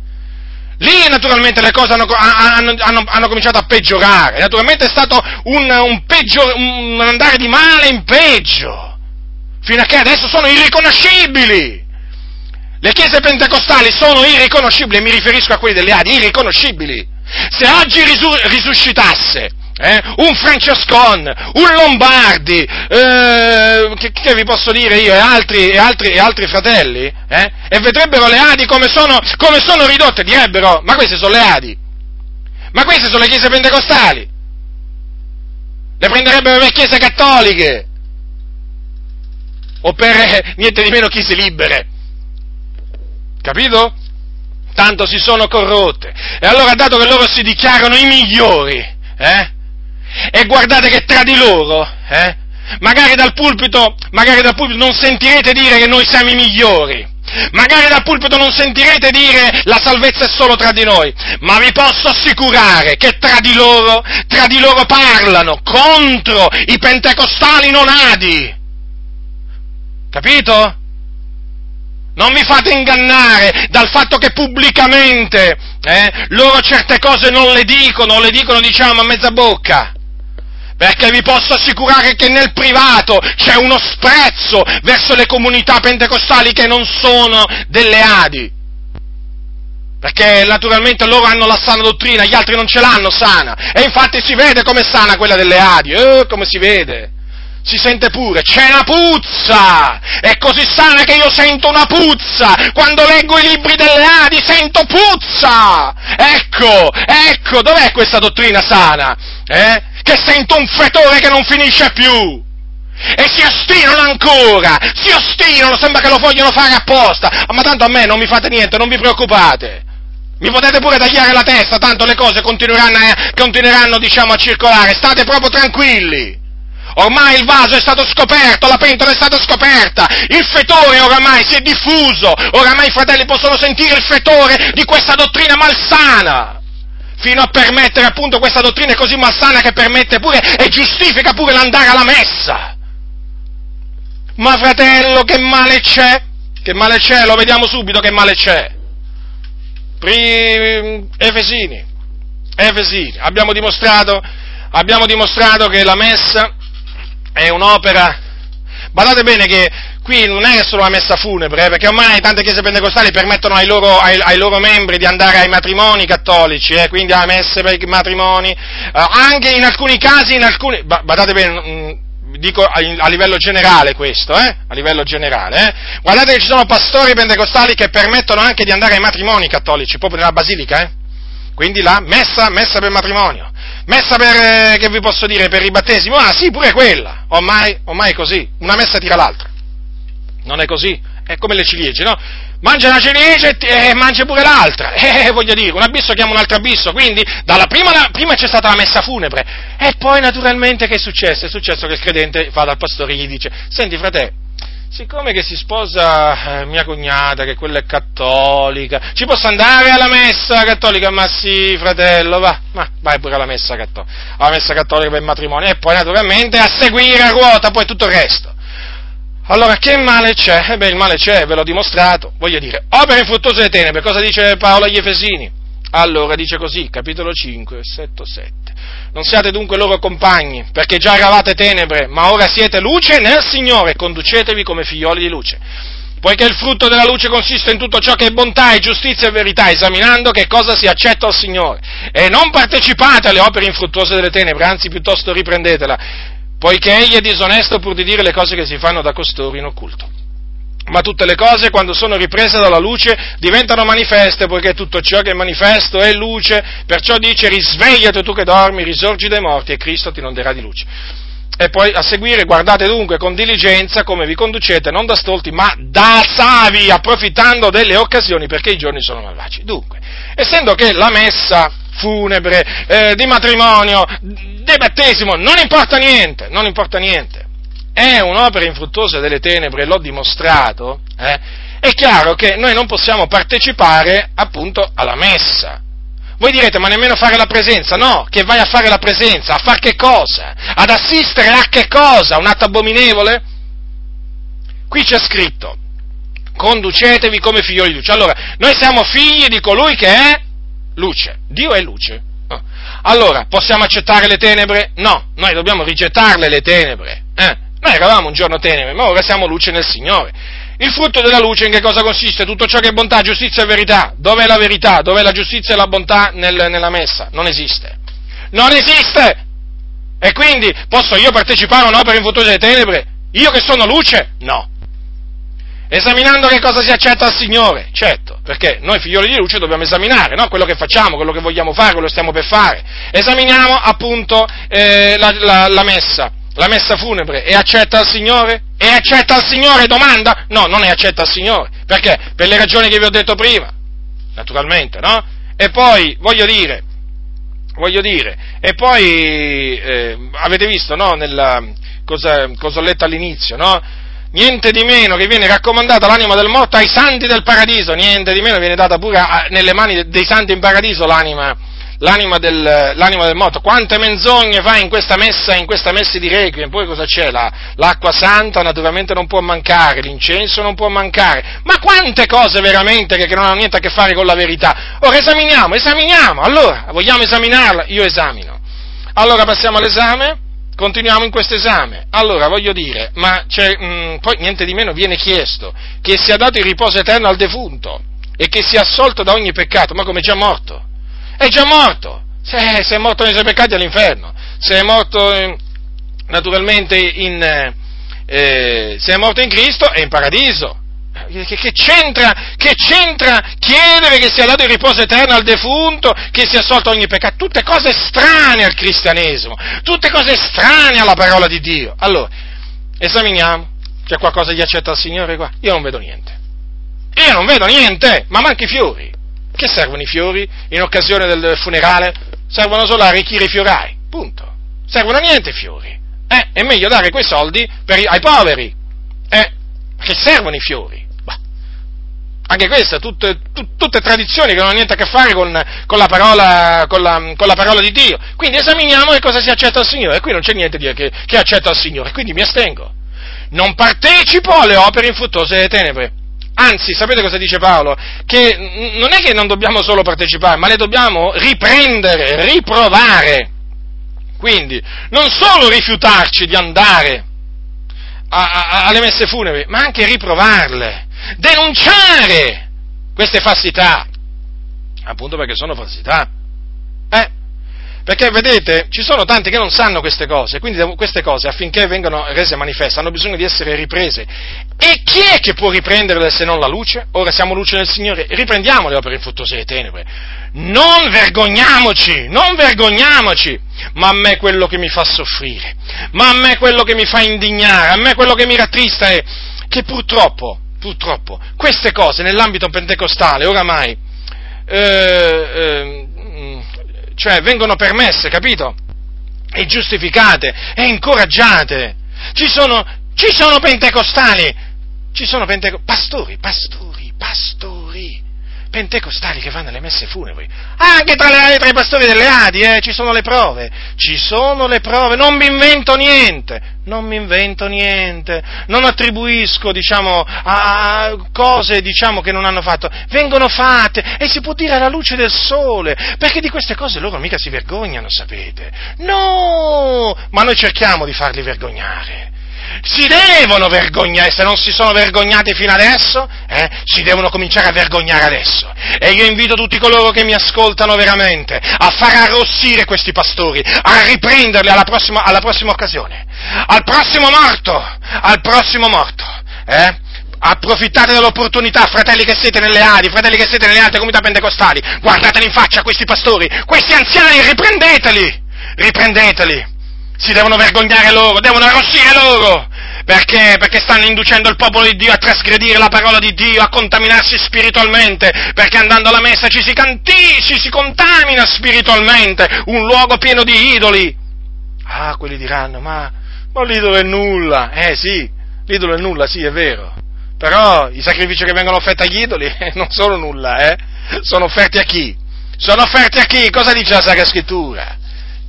Lì naturalmente le cose hanno, hanno, hanno, hanno, cominciato a peggiorare, naturalmente è stato un, un, peggio, un andare di male in peggio, fino a che adesso sono irriconoscibili. Le chiese pentecostali sono irriconoscibili, mi riferisco a quelli delle Adi, irriconoscibili. Se oggi risu- risuscitasse eh? un Francescon, un Lombardi, eh, che, che, vi posso dire io, e altri, e altri, e altri fratelli, eh? e vedrebbero le Adi come sono, come sono ridotte, direbbero, ma queste sono le Adi, ma queste sono le chiese pentecostali, le prenderebbero per chiese cattoliche, o per eh, niente di meno chiese libere, capito? Tanto si sono corrotte, e allora dato che loro si dichiarano i migliori, eh? E guardate che tra di loro, eh, magari, dal pulpito, magari dal pulpito non sentirete dire che noi siamo i migliori, magari dal pulpito non sentirete dire la salvezza è solo tra di noi, ma vi posso assicurare che tra di loro, tra di loro parlano contro i pentecostali non adi. Capito? Non vi fate ingannare dal fatto che pubblicamente eh, loro certe cose non le dicono, le dicono diciamo a mezza bocca perché vi posso assicurare che nel privato c'è uno sprezzo verso le comunità pentecostali che non sono delle Adi. Perché naturalmente loro hanno la sana dottrina, gli altri non ce l'hanno sana. E infatti si vede come sana quella delle Adi, eh, come si vede. Si sente pure, c'è una puzza! È così sana che io sento una puzza! Quando leggo i libri delle Adi sento puzza! Ecco, ecco, dov'è questa dottrina sana? Eh? che sento un fetore che non finisce più. E si ostinano ancora, si ostinano, sembra che lo vogliono fare apposta. Ma tanto a me non mi fate niente, non vi preoccupate. Mi potete pure tagliare la testa, tanto le cose continueranno, a, continueranno diciamo, a circolare. State proprio tranquilli. Ormai il vaso è stato scoperto, la pentola è stata scoperta, il fetore oramai si è diffuso, oramai i fratelli possono sentire il fetore di questa dottrina malsana fino a permettere appunto questa dottrina così malsana che permette pure e giustifica pure l'andare alla messa. Ma fratello, che male c'è? Che male c'è? Lo vediamo subito che male c'è. Primi, Efesini, Efesini, abbiamo dimostrato, abbiamo dimostrato che la messa è un'opera, badate bene che qui non è solo la messa funebre, eh, perché ormai tante chiese pentecostali permettono ai loro, ai, ai loro membri di andare ai matrimoni cattolici, eh, quindi alle messe per i matrimoni, eh, anche in alcuni casi, in alcuni, badate bene, mm, dico a, a, livello generale questo, eh, a livello generale, eh. guardate che ci sono pastori pentecostali che permettono anche di andare ai matrimoni cattolici, proprio nella basilica, eh. quindi la messa, messa per matrimonio. Messa per, eh, che vi posso dire, per i battesimi? Ah sì, pure quella, ormai, ormai è così, una messa tira l'altra. Non è così? È come le ciliegie, no? Mangia una ciliegia e, mangia pure l'altra. Eh, voglio dire, un abisso chiama un altro abisso. Quindi, dalla prima, la, prima c'è stata la messa funebre. E poi, naturalmente, che è successo? È successo che il credente va dal pastore e gli dice, senti frate, siccome che si sposa eh, mia cognata, che quella è cattolica, ci posso andare alla messa cattolica? Ma sì, fratello, va, ma vai pure alla messa cattolica, alla messa cattolica per il matrimonio, e poi naturalmente a seguire a ruota poi tutto il resto. Allora, che male c'è? Eh beh, il male c'è, ve l'ho dimostrato. Voglio dire, opere infruttuose delle tenebre, cosa dice Paolo agli Efesini? Allora, dice così, capitolo 5, versetto 7. Non siate dunque loro compagni, perché già eravate tenebre, ma ora siete luce nel Signore, conducetevi come figlioli di luce. Poiché il frutto della luce consiste in tutto ciò che è bontà e giustizia e verità, esaminando che cosa si accetta al Signore. E non partecipate alle opere infruttuose delle tenebre, anzi piuttosto riprendetela poiché egli è disonesto pur di dire le cose che si fanno da costoro in occulto. Ma tutte le cose, quando sono riprese dalla luce, diventano manifeste, poiché tutto ciò che è manifesto è luce, perciò dice risvegliati tu che dormi, risorgi dai morti e Cristo ti inonderà di luce. E poi a seguire guardate dunque con diligenza come vi conducete, non da stolti, ma da savi, approfittando delle occasioni perché i giorni sono malvagi. Dunque, essendo che la messa funebre, eh, di matrimonio, di battesimo, non importa niente, non importa niente. È un'opera infruttuosa delle tenebre, l'ho dimostrato, eh? è chiaro che noi non possiamo partecipare appunto alla messa. Voi direte, ma nemmeno fare la presenza? No, che vai a fare la presenza? A fare che cosa? Ad assistere a che cosa? Un atto abominevole? Qui c'è scritto, conducetevi come figlioli di luce. Allora, noi siamo figli di colui che è luce. Dio è luce. Allora, possiamo accettare le tenebre? No, noi dobbiamo rigettarle le tenebre. Eh? Noi eravamo un giorno tenebre, ma ora siamo luce nel Signore. Il frutto della luce in che cosa consiste? Tutto ciò che è bontà, giustizia e verità. Dov'è la verità? Dov'è la giustizia e la bontà nel, nella messa? Non esiste. Non esiste! E quindi posso io partecipare a un'opera infruttuosa delle tenebre? Io che sono luce? No. Esaminando che cosa si accetta al Signore, certo, perché noi figlioli di luce dobbiamo esaminare no? quello che facciamo, quello che vogliamo fare, quello che stiamo per fare. Esaminiamo appunto eh, la, la, la messa, la messa funebre, è accetta al Signore? È accetta al Signore? Domanda? No, non è accetta al Signore. Perché? Per le ragioni che vi ho detto prima, naturalmente, no? E poi, voglio dire, voglio dire, e poi eh, avete visto, no? Nella, cosa, cosa ho letto all'inizio, no? niente di meno che viene raccomandata l'anima del morto ai santi del paradiso, niente di meno viene data pure a, nelle mani dei santi in paradiso l'anima, l'anima, del, l'anima del, morto. Quante menzogne fa in questa messa, in questa messa di requiem, poi cosa c'è? La, l'acqua santa naturalmente non può mancare, l'incenso non può mancare, ma quante cose veramente che, che non hanno niente a che fare con la verità. Ora esaminiamo, esaminiamo, allora, vogliamo esaminarla? Io esamino. Allora passiamo all'esame continuiamo in questo esame. Allora, voglio dire, ma mh, mm, poi niente di meno viene chiesto che sia dato il riposo eterno al defunto e che sia assolto da ogni peccato, ma come già morto? È già morto! Se, se è morto nei suoi peccati all'inferno, se è morto naturalmente in, eh, se è morto in Cristo è in paradiso. Che, che, c'entra, che c'entra chiedere che sia dato il riposo eterno al defunto, che sia assolto ogni peccato? Tutte cose strane al cristianesimo, tutte cose strane alla parola di Dio. Allora, esaminiamo. C'è qualcosa di accetta al Signore qua? Io non vedo niente. Io non vedo niente, ma manchi i fiori. Che servono i fiori in occasione del funerale? Servono solo a arricchire i fiorai, punto. Servono niente i fiori. Eh, è meglio dare quei soldi per, ai poveri. Eh, che servono i fiori. Anche queste, tutte, tutte, tutte, tradizioni che non hanno niente a che fare con, con, la parola, con, la, con, la parola, di Dio. Quindi esaminiamo che cosa si accetta al Signore. E qui non c'è niente di che, che accetta al Signore, quindi mi astengo. Non partecipo alle opere infruttuose delle tenebre. Anzi, sapete cosa dice Paolo? Che non è che non dobbiamo solo partecipare, ma le dobbiamo riprendere, riprovare. Quindi, non solo rifiutarci di andare a, a, alle messe funebri, ma anche riprovarle denunciare queste falsità, appunto perché sono falsità. Eh? Perché vedete, ci sono tanti che non sanno queste cose, quindi queste cose affinché vengano rese manifeste hanno bisogno di essere riprese. E chi è che può riprenderle se non la luce? Ora siamo luce nel Signore, riprendiamo le opere infruttuose delle tenebre. Non vergogniamoci, non vergogniamoci, ma a me quello che mi fa soffrire, ma a me quello che mi fa indignare, a me quello che mi rattrista è che purtroppo purtroppo, queste cose nell'ambito pentecostale oramai eh, eh, cioè vengono permesse, capito? E giustificate, e incoraggiate. Ci sono, ci sono pentecostali, ci sono pentecostali, pastori, pastori, pastori pentecostali che vanno alle messe funebri. Anche tra, le, tra i pastori delle Adi, eh, ci sono le prove. Ci sono le prove. Non mi invento niente. Non mi invento niente. Non attribuisco, diciamo, a cose, diciamo, che non hanno fatto. Vengono fatte e si può dire alla luce del sole. Perché di queste cose loro mica si vergognano, sapete. No! Ma noi cerchiamo di farli vergognare si devono vergognare, se non si sono vergognati fino adesso, eh, si devono cominciare a vergognare adesso. E io invito tutti coloro che mi ascoltano veramente a far arrossire questi pastori, a riprenderli alla prossima, alla prossima occasione, al prossimo morto, al prossimo morto. Eh? Approfittate dell'opportunità, fratelli che siete nelle Adi, fratelli che siete nelle altre comunità pentecostali, guardateli in faccia questi pastori, questi anziani, riprendeteli, riprendeteli si devono vergognare loro, devono arrossire loro, perché? Perché stanno inducendo il popolo di Dio a trasgredire la parola di Dio, a contaminarsi spiritualmente, perché andando alla messa ci si, canti, ci si contamina spiritualmente, un luogo pieno di idoli. Ah, quelli diranno, ma, ma l'idolo è nulla, eh sì, l'idolo è nulla, sì, è vero, però i sacrifici che vengono offerti agli idoli non sono nulla, eh? Sono offerti a chi? Sono offerti a chi? Cosa dice la Sacra Scrittura?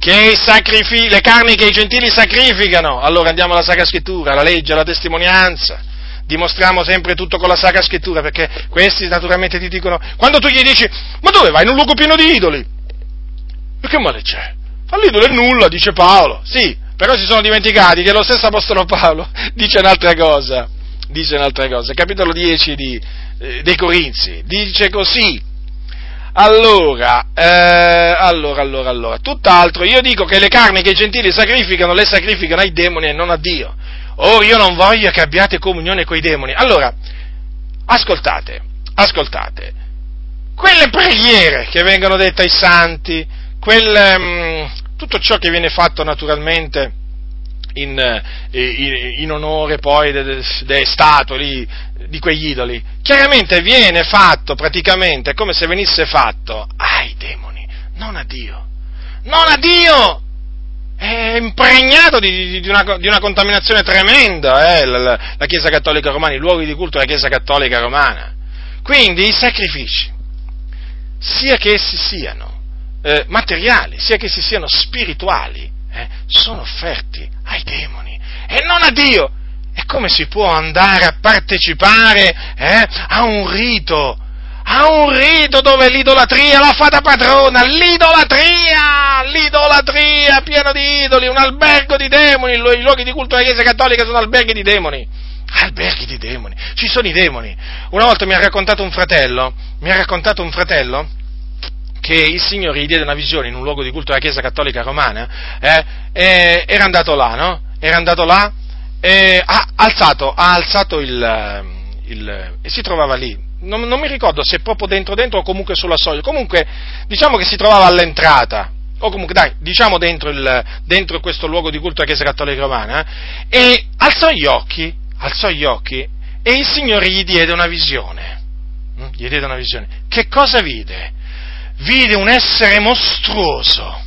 Che sacrifi- le carni che i gentili sacrificano. Allora andiamo alla Sacra Scrittura, alla legge, alla testimonianza. Dimostriamo sempre tutto con la Sacra Scrittura, perché questi naturalmente ti dicono, quando tu gli dici, ma dove vai? In un luogo pieno di idoli? E che male c'è? All'idolo è nulla, dice Paolo. Sì, però si sono dimenticati che lo stesso Apostolo Paolo dice un'altra cosa. Dice un'altra cosa. Capitolo 10 di, eh, dei Corinzi. Dice così allora, eh, allora, allora, allora, tutt'altro, io dico che le carni che i gentili sacrificano, le sacrificano ai demoni e non a Dio. Ora io non voglio che abbiate comunione con i demoni. Allora, ascoltate, ascoltate, quelle preghiere che vengono dette ai santi, quel, um, tutto ciò che viene fatto naturalmente in, eh, in, in onore poi delle de statue di quegli idoli, chiaramente viene fatto praticamente come se venisse fatto ai demoni, non a Dio. Non a Dio! È impregnato di, di, una, di una, contaminazione tremenda eh, la, la, Chiesa Cattolica Romana, i luoghi di culto della Chiesa Cattolica Romana. Quindi i sacrifici, sia che essi siano eh, materiali, sia che essi siano spirituali, eh, sono offerti ai demoni e non a Dio. E come si può andare a partecipare eh, a un rito? A un rito dove l'idolatria la fa da padrona, l'idolatria, l'idolatria piena di idoli, un albergo di demoni, i luoghi di culto della Chiesa Cattolica sono alberghi di demoni, alberghi di demoni, ci sono i demoni. Una volta mi ha raccontato un fratello, mi ha raccontato un fratello, che il Signore gli diede una visione in un luogo di culto della Chiesa Cattolica Romana, eh, era andato là, no? Era andato là e ha alzato, ha alzato il, il, e si trovava lì. Non, non, mi ricordo se proprio dentro dentro o comunque sulla soglia. Comunque, diciamo che si trovava all'entrata. O comunque, dai, diciamo dentro, il, dentro questo luogo di culto della Chiesa Cattolica Romana. E alzò gli occhi, alzò gli occhi e il Signore gli diede una visione. Mm? Gli diede una visione. Che cosa vide? Vide un essere mostruoso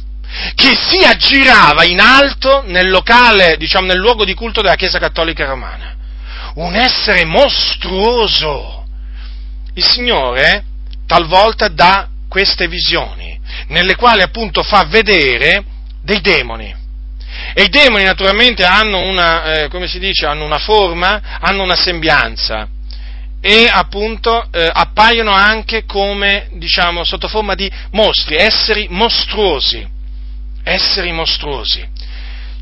che si aggirava in alto nel locale, diciamo nel luogo di culto della Chiesa Cattolica Romana. Un essere mostruoso. Il Signore talvolta dà queste visioni, nelle quali appunto fa vedere dei demoni. E i demoni naturalmente hanno una, eh, come si dice, hanno una forma, hanno una sembianza e appunto eh, appaiono anche come, diciamo, sotto forma di mostri, esseri mostruosi, esseri mostruosi.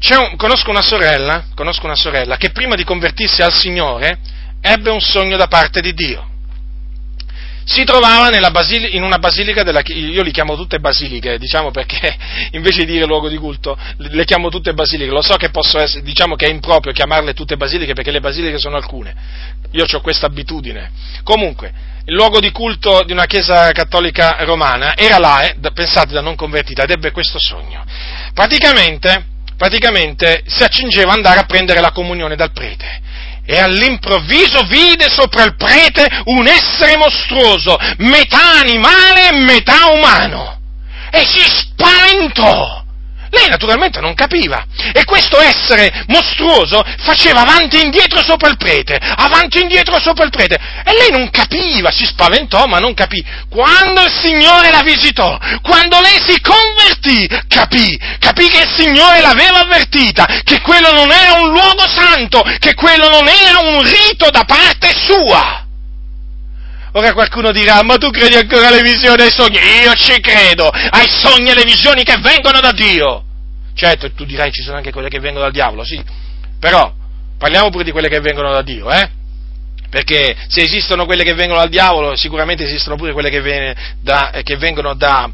Un, conosco, una sorella, conosco una sorella che prima di convertirsi al Signore ebbe un sogno da parte di Dio si trovava basili- in una basilica della io li chiamo tutte basiliche, diciamo perché invece di dire luogo di culto, le chiamo tutte basiliche, lo so che posso essere, diciamo che è improprio chiamarle tutte basiliche perché le basiliche sono alcune, io ho questa abitudine. Comunque, il luogo di culto di una chiesa cattolica romana era là, eh, pensate da non convertita, ed ebbe questo sogno. Praticamente, praticamente si accingeva ad andare a prendere la comunione dal prete e all'improvviso vide sopra il prete un essere mostruoso, metà animale e metà umano, e si spaventò. Lei naturalmente non capiva e questo essere mostruoso faceva avanti e indietro sopra il prete, avanti e indietro sopra il prete e lei non capiva, si spaventò ma non capì. Quando il Signore la visitò, quando lei si convertì, capì, capì che il Signore l'aveva avvertita, che quello non era un luogo santo, che quello non era un rito da parte sua. Ora qualcuno dirà, ma tu credi ancora alle visioni e ai sogni? Io ci credo, ai sogni e alle visioni che vengono da Dio. Certo, tu dirai ci sono anche quelle che vengono dal diavolo, sì, però parliamo pure di quelle che vengono da Dio, eh? Perché se esistono quelle che vengono dal diavolo, sicuramente esistono pure quelle che, da, che vengono da,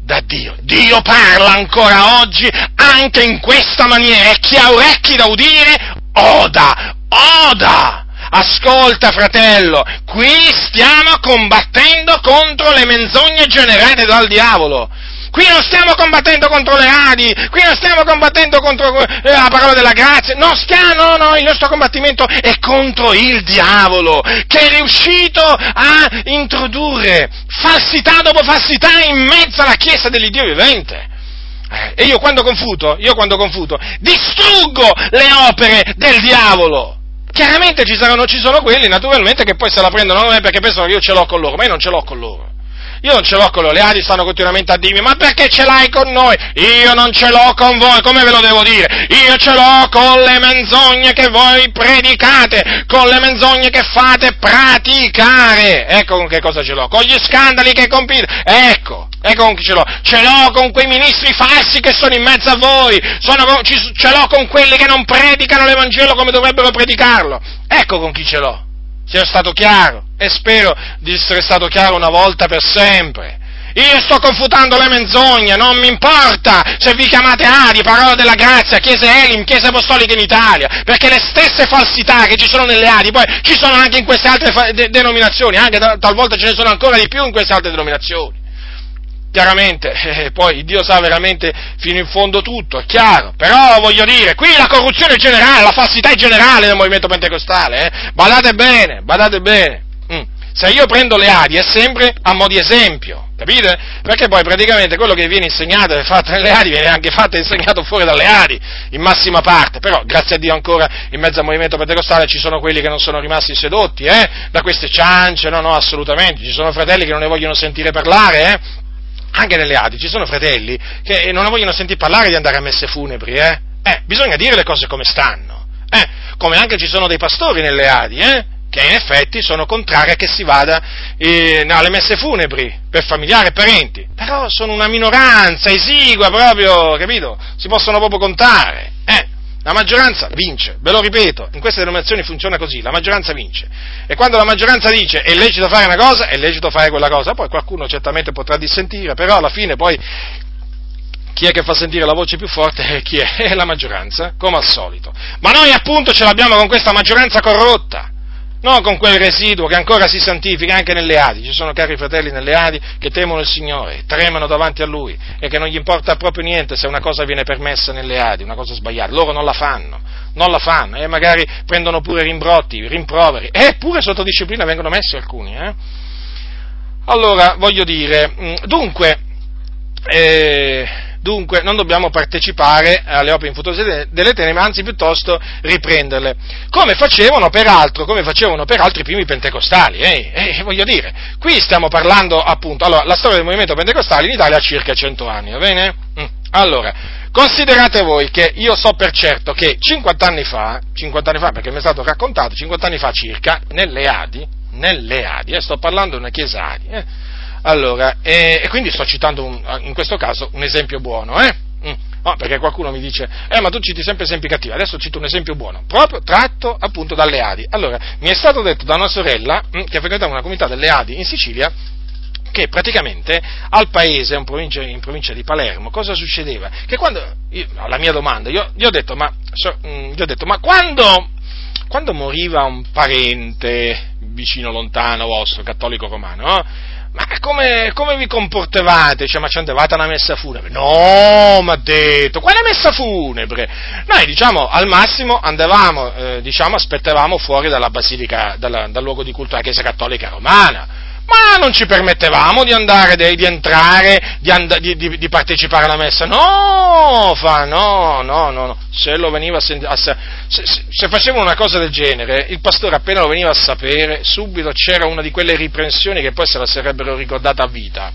da Dio. Dio parla ancora oggi anche in questa maniera e chi ha orecchi da udire, oda, oda. Ascolta fratello, qui stiamo combattendo contro le menzogne generate dal diavolo Qui non stiamo combattendo contro le Adi, qui non stiamo combattendo contro eh, la parola della grazia, no, stiamo, no, no, il nostro combattimento è contro il diavolo, che è riuscito a introdurre falsità dopo falsità in mezzo alla Chiesa dell'Iddio vivente. Eh, e io quando confuto, io quando confuto, distruggo le opere del diavolo. Chiaramente ci, saranno, ci sono quelli, naturalmente, che poi se la prendono con me perché pensano che io ce l'ho con loro, ma io non ce l'ho con loro. Io non ce l'ho con loro, le ali stanno continuamente a dirmi, ma perché ce l'hai con noi? Io non ce l'ho con voi, come ve lo devo dire? Io ce l'ho con le menzogne che voi predicate, con le menzogne che fate praticare. Ecco con che cosa ce l'ho, con gli scandali che compite. Ecco, ecco con chi ce l'ho. Ce l'ho con quei ministri falsi che sono in mezzo a voi, con, ce l'ho con quelli che non predicano l'Evangelo come dovrebbero predicarlo. Ecco con chi ce l'ho sia stato chiaro e spero di essere stato chiaro una volta per sempre. Io sto confutando le menzogne, non mi importa se vi chiamate Adi, parola della grazia, chiese Elim, chiese apostoliche in Italia, perché le stesse falsità che ci sono nelle Adi, poi ci sono anche in queste altre fa- de- denominazioni, anche ta- talvolta ce ne sono ancora di più in queste altre denominazioni. Chiaramente, eh, poi Dio sa veramente fino in fondo tutto, è chiaro, però voglio dire, qui la corruzione è generale, la falsità è generale nel movimento pentecostale, eh? badate bene, badate bene. Mm. Se io prendo le Adi è sempre a mo' di esempio, capite? Perché poi praticamente quello che viene insegnato e fatto nelle Adi viene anche fatto e insegnato fuori dalle Adi, in massima parte, però grazie a Dio ancora in mezzo al movimento pentecostale ci sono quelli che non sono rimasti sedotti, eh? Da queste ciance, no, no, assolutamente, ci sono fratelli che non ne vogliono sentire parlare, eh? Anche nelle Adi ci sono fratelli che non vogliono sentire parlare di andare a messe funebri, eh? eh bisogna dire le cose come stanno, eh? Come anche ci sono dei pastori nelle Adi, eh? Che in effetti sono contrari a che si vada eh, alle messe funebri per familiari e parenti, però sono una minoranza esigua proprio, capito? Si possono proprio contare, eh? La maggioranza vince, ve lo ripeto, in queste denominazioni funziona così, la maggioranza vince. E quando la maggioranza dice è lecito fare una cosa, è lecito fare quella cosa, poi qualcuno certamente potrà dissentire, però alla fine poi chi è che fa sentire la voce più forte? Chi è? È la maggioranza, come al solito. Ma noi appunto ce l'abbiamo con questa maggioranza corrotta non con quel residuo che ancora si santifica anche nelle Adi. Ci sono cari fratelli nelle Adi che temono il Signore, tremano davanti a Lui e che non gli importa proprio niente se una cosa viene permessa nelle Adi, una cosa sbagliata. Loro non la fanno, non la fanno e magari prendono pure rimbrotti, rimproveri e pure sotto disciplina vengono messi alcuni. Eh? Allora, voglio dire, mm, dunque, eh, Dunque non dobbiamo partecipare alle opere infruttuose delle tenebre, anzi piuttosto riprenderle. Come facevano peraltro, come facevano peraltro i primi pentecostali, eh? Eh, voglio dire, qui stiamo parlando appunto, allora, la storia del movimento pentecostale in Italia ha circa 100 anni, va bene? Mm. Allora, considerate voi che io so per certo che 50 anni fa, 50 anni fa perché mi è stato raccontato, 50 anni fa circa, nelle Adi, nelle Adi, eh, sto parlando di una chiesa Adi, eh, allora, e, e quindi sto citando un, in questo caso un esempio buono, eh? Mm. No, perché qualcuno mi dice, eh, ma tu citi sempre esempi cattivi, adesso cito un esempio buono, proprio tratto appunto dalle Adi. Allora, mi è stato detto da una sorella mm, che frequentava una comunità delle Adi in Sicilia, che praticamente al paese, in provincia, in provincia, di Palermo, cosa succedeva? Che quando, io, alla mia domanda, io, gli, ho detto, ma, so, mh, mm, gli ho detto, ma quando, quando, moriva un parente vicino, lontano vostro, cattolico romano, no? Ma come, come, vi comportavate? Cioè, ma ci andavate a una messa funebre? No, mi ha detto, quale messa funebre? Noi, diciamo, al massimo andavamo, eh, diciamo, aspettavamo fuori dalla basilica, dalla, dal luogo di culto della Chiesa Cattolica Romana ma non ci permettevamo di andare, di entrare, di, and- di, di, di partecipare alla messa. No, fa, no, no, no, no. Se lo veniva a, a se, se, se facevano una cosa del genere, il pastore appena lo veniva a sapere, subito c'era una di quelle riprensioni che poi se la sarebbero ricordata a vita.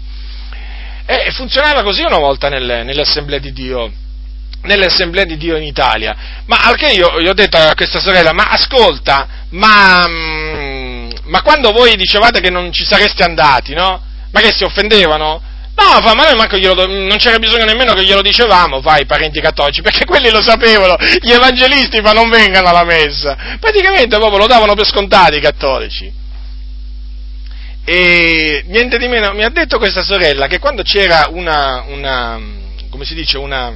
E funzionava così una volta nelle, assemblee di Dio nelle assemblee di Dio in Italia. Ma al che io gli ho detto a questa sorella, ma ascolta, ma mm, ma quando voi dicevate che non ci sareste andati, no? Ma che si offendevano? No, fa, ma noi manco glielo, non c'era bisogno nemmeno che glielo dicevamo, vai, parenti cattolici, perché quelli lo sapevano, gli evangelisti ma non vengano alla messa. Praticamente proprio lo davano per scontati i cattolici. E niente di meno, mi ha detto questa sorella che quando c'era una, una come si dice, una,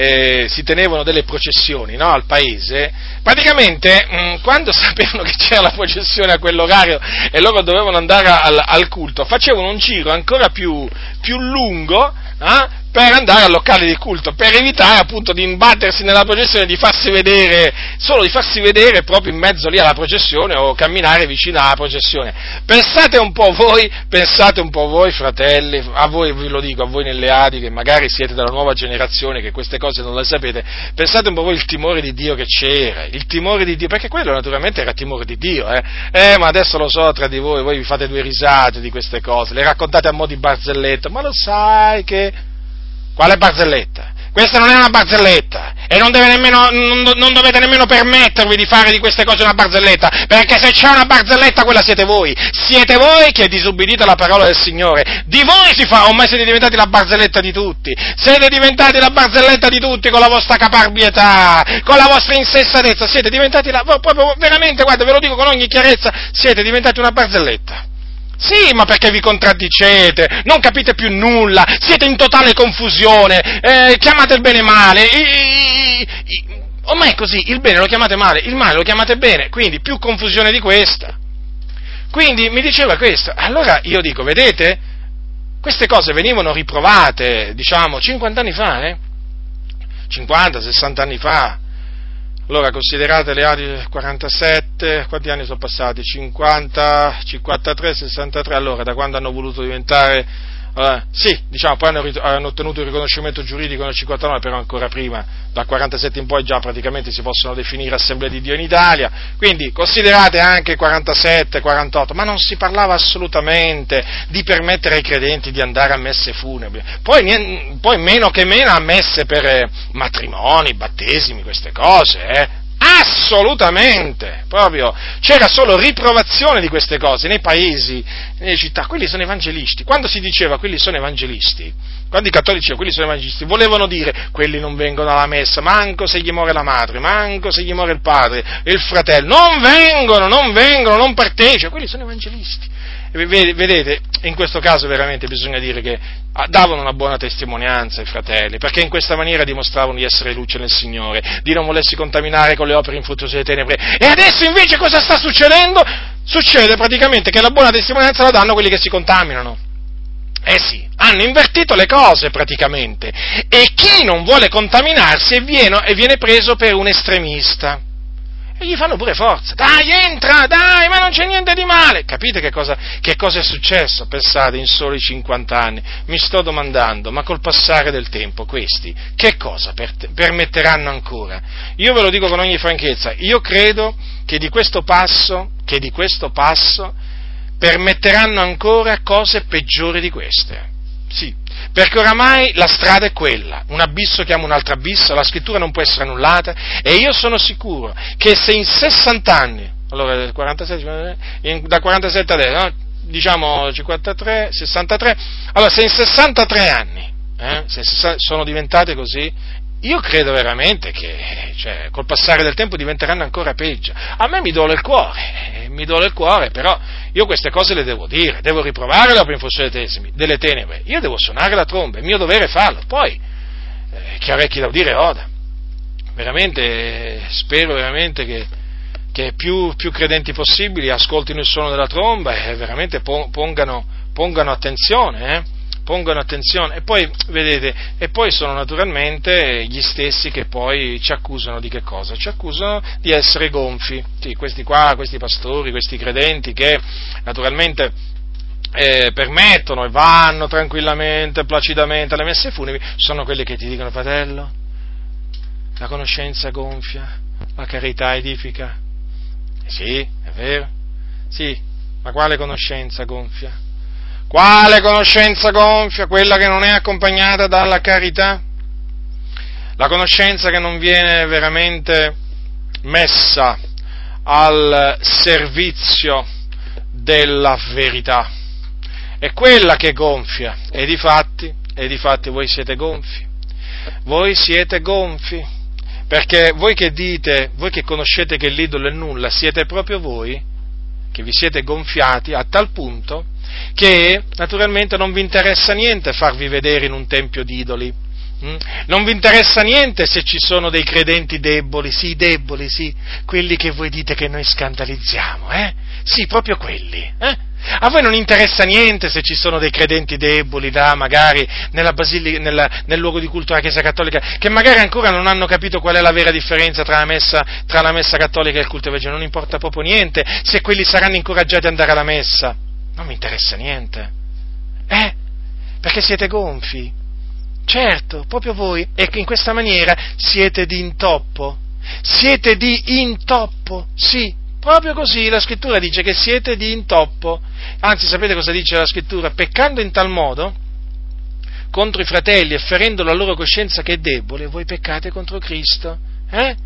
eh, si tenevano delle processioni no, al paese, praticamente mh, mm, quando sapevano che c'era la processione a quell'orario e loro dovevano andare al, al culto, facevano un giro ancora più, più lungo eh, per andare al locale di culto, per evitare appunto di imbattersi nella processione, di farsi vedere, solo di farsi vedere proprio in mezzo lì alla processione o camminare vicino alla processione. Pensate un po' voi, pensate un po' voi fratelli, a voi ve lo dico, a voi nelle Adi che magari siete della nuova generazione che queste cose non le sapete, pensate un po' voi il timore di Dio che c'era, il timore di Dio, perché quello naturalmente era timore di Dio, eh? eh ma adesso lo so tra di voi, voi vi fate due risate di queste cose, le raccontate a mo' di barzelletta, ma lo sai che quale barzelletta? Questa non è una barzelletta e non, nemmeno, non, non, dovete nemmeno permettervi di fare di queste cose una barzelletta, perché se c'è una barzelletta quella siete voi, siete voi che disubbidite la parola del Signore, di voi si fa, ormai siete diventati la barzelletta di tutti, siete diventati la barzelletta di tutti con la vostra caparbietà, con la vostra insensatezza, siete diventati la, proprio veramente, guarda, ve lo dico con ogni chiarezza, siete diventati una barzelletta. Sì, ma perché vi contraddicete, non capite più nulla, siete in totale confusione, eh, chiamate il bene male, i, i, i, ormai è così, il bene lo chiamate male, il male lo chiamate bene, quindi più confusione di questa. Quindi mi diceva questo, allora io dico, vedete, queste cose venivano riprovate, diciamo, 50 anni fa, eh? 50, 60 anni fa, allora considerate le adi 47, quanti anni sono passati? 50, 53, 63, allora da quando hanno voluto diventare Uh, sì, diciamo, poi hanno, hanno, ottenuto il riconoscimento giuridico nel 59, però ancora prima, dal 47 in poi già praticamente si possono definire Assemblea di Dio in Italia, quindi considerate anche 47, 48, ma non si parlava assolutamente di permettere ai credenti di andare a messe funebri, poi, poi meno che meno a messe per eh, matrimoni, battesimi, queste cose, eh, Assolutamente, proprio c'era solo riprovazione di queste cose nei paesi, nelle città, quelli sono evangelisti. Quando si diceva quelli sono evangelisti, quando i cattolici dicevano quelli sono evangelisti, volevano dire quelli non vengono alla messa, manco se gli muore la madre, manco se gli muore il padre, il fratello, non vengono, non vengono, non partecipano, quelli sono evangelisti. Vedete, in questo caso veramente bisogna dire che ah, davano una buona testimonianza ai fratelli, perché in questa maniera dimostravano di essere luce nel Signore, di non volersi contaminare con le opere infruttuose delle tenebre. E adesso invece cosa sta succedendo? Succede praticamente che la buona testimonianza la danno quelli che si contaminano. Eh sì, hanno invertito le cose praticamente. E chi non vuole contaminarsi viene, viene preso per un estremista e gli fanno pure forza. Dai, entra, dai, ma non c'è niente di male. Capite che cosa, che cosa è successo? Pensate, in soli 50 anni. Mi sto domandando, ma col passare del tempo questi che cosa per, permetteranno ancora? Io ve lo dico con ogni franchezza, io credo che di questo passo, che di questo passo permetteranno ancora cose peggiori di queste. Sì, perché oramai la strada è quella, un abisso chiama un altro abisso, la scrittura non può essere annullata e io sono sicuro che se in 60 anni, allora 47, da 47 adesso, no? diciamo 53, 63, allora se in 63 anni eh, se sono diventate così, io credo veramente che cioè, col passare del tempo diventeranno ancora peggio. A me mi duole il cuore, eh, mi duole il cuore, però io queste cose le devo dire, devo riprovare l'opera in funzione delle tenebre, io devo suonare la tromba, è mio dovere farlo, poi eh, chi ha orecchi da udire oda. Veramente, spero veramente che, che più, più, credenti possibili ascoltino il suono della tromba e veramente pongano, pongano attenzione, eh? Pongono attenzione e poi, vedete, e poi sono naturalmente gli stessi che poi ci accusano di che cosa? Ci accusano di essere gonfi, sì, questi qua, questi pastori, questi credenti che naturalmente eh, permettono e vanno tranquillamente, placidamente alle messe funebri, sono quelli che ti dicono, fratello, la conoscenza gonfia, la carità edifica. Eh sì, è vero, sì, ma quale conoscenza gonfia? Quale conoscenza gonfia? Quella che non è accompagnata dalla carità? La conoscenza che non viene veramente messa al servizio della verità. È quella che gonfia. E di fatti, e di fatti voi siete gonfi. Voi siete gonfi. Perché voi che dite, voi che conoscete che l'idolo è nulla, siete proprio voi che vi siete gonfiati a tal punto che naturalmente non vi interessa niente farvi vedere in un tempio di idoli, Mm? Non vi interessa niente se ci sono dei credenti deboli, sì, deboli, sì, quelli che voi dite che noi scandalizziamo, eh? Sì, proprio quelli, eh? A voi non interessa niente se ci sono dei credenti deboli là, magari nella basilica, nella, nel luogo di culto della Chiesa Cattolica, che magari ancora non hanno capito qual è la vera differenza tra la messa, tra la messa cattolica e il culto evangelico, non importa proprio niente se quelli saranno incoraggiati ad andare alla messa. Non mi interessa niente. Eh? Perché siete gonfi. Certo, proprio voi. E in questa maniera siete di intoppo. Siete di intoppo, sì, proprio così la scrittura dice che siete di intoppo. Anzi, sapete cosa dice la scrittura? Peccando in tal modo contro i fratelli e ferendo la loro coscienza che è debole, voi peccate contro Cristo. Eh?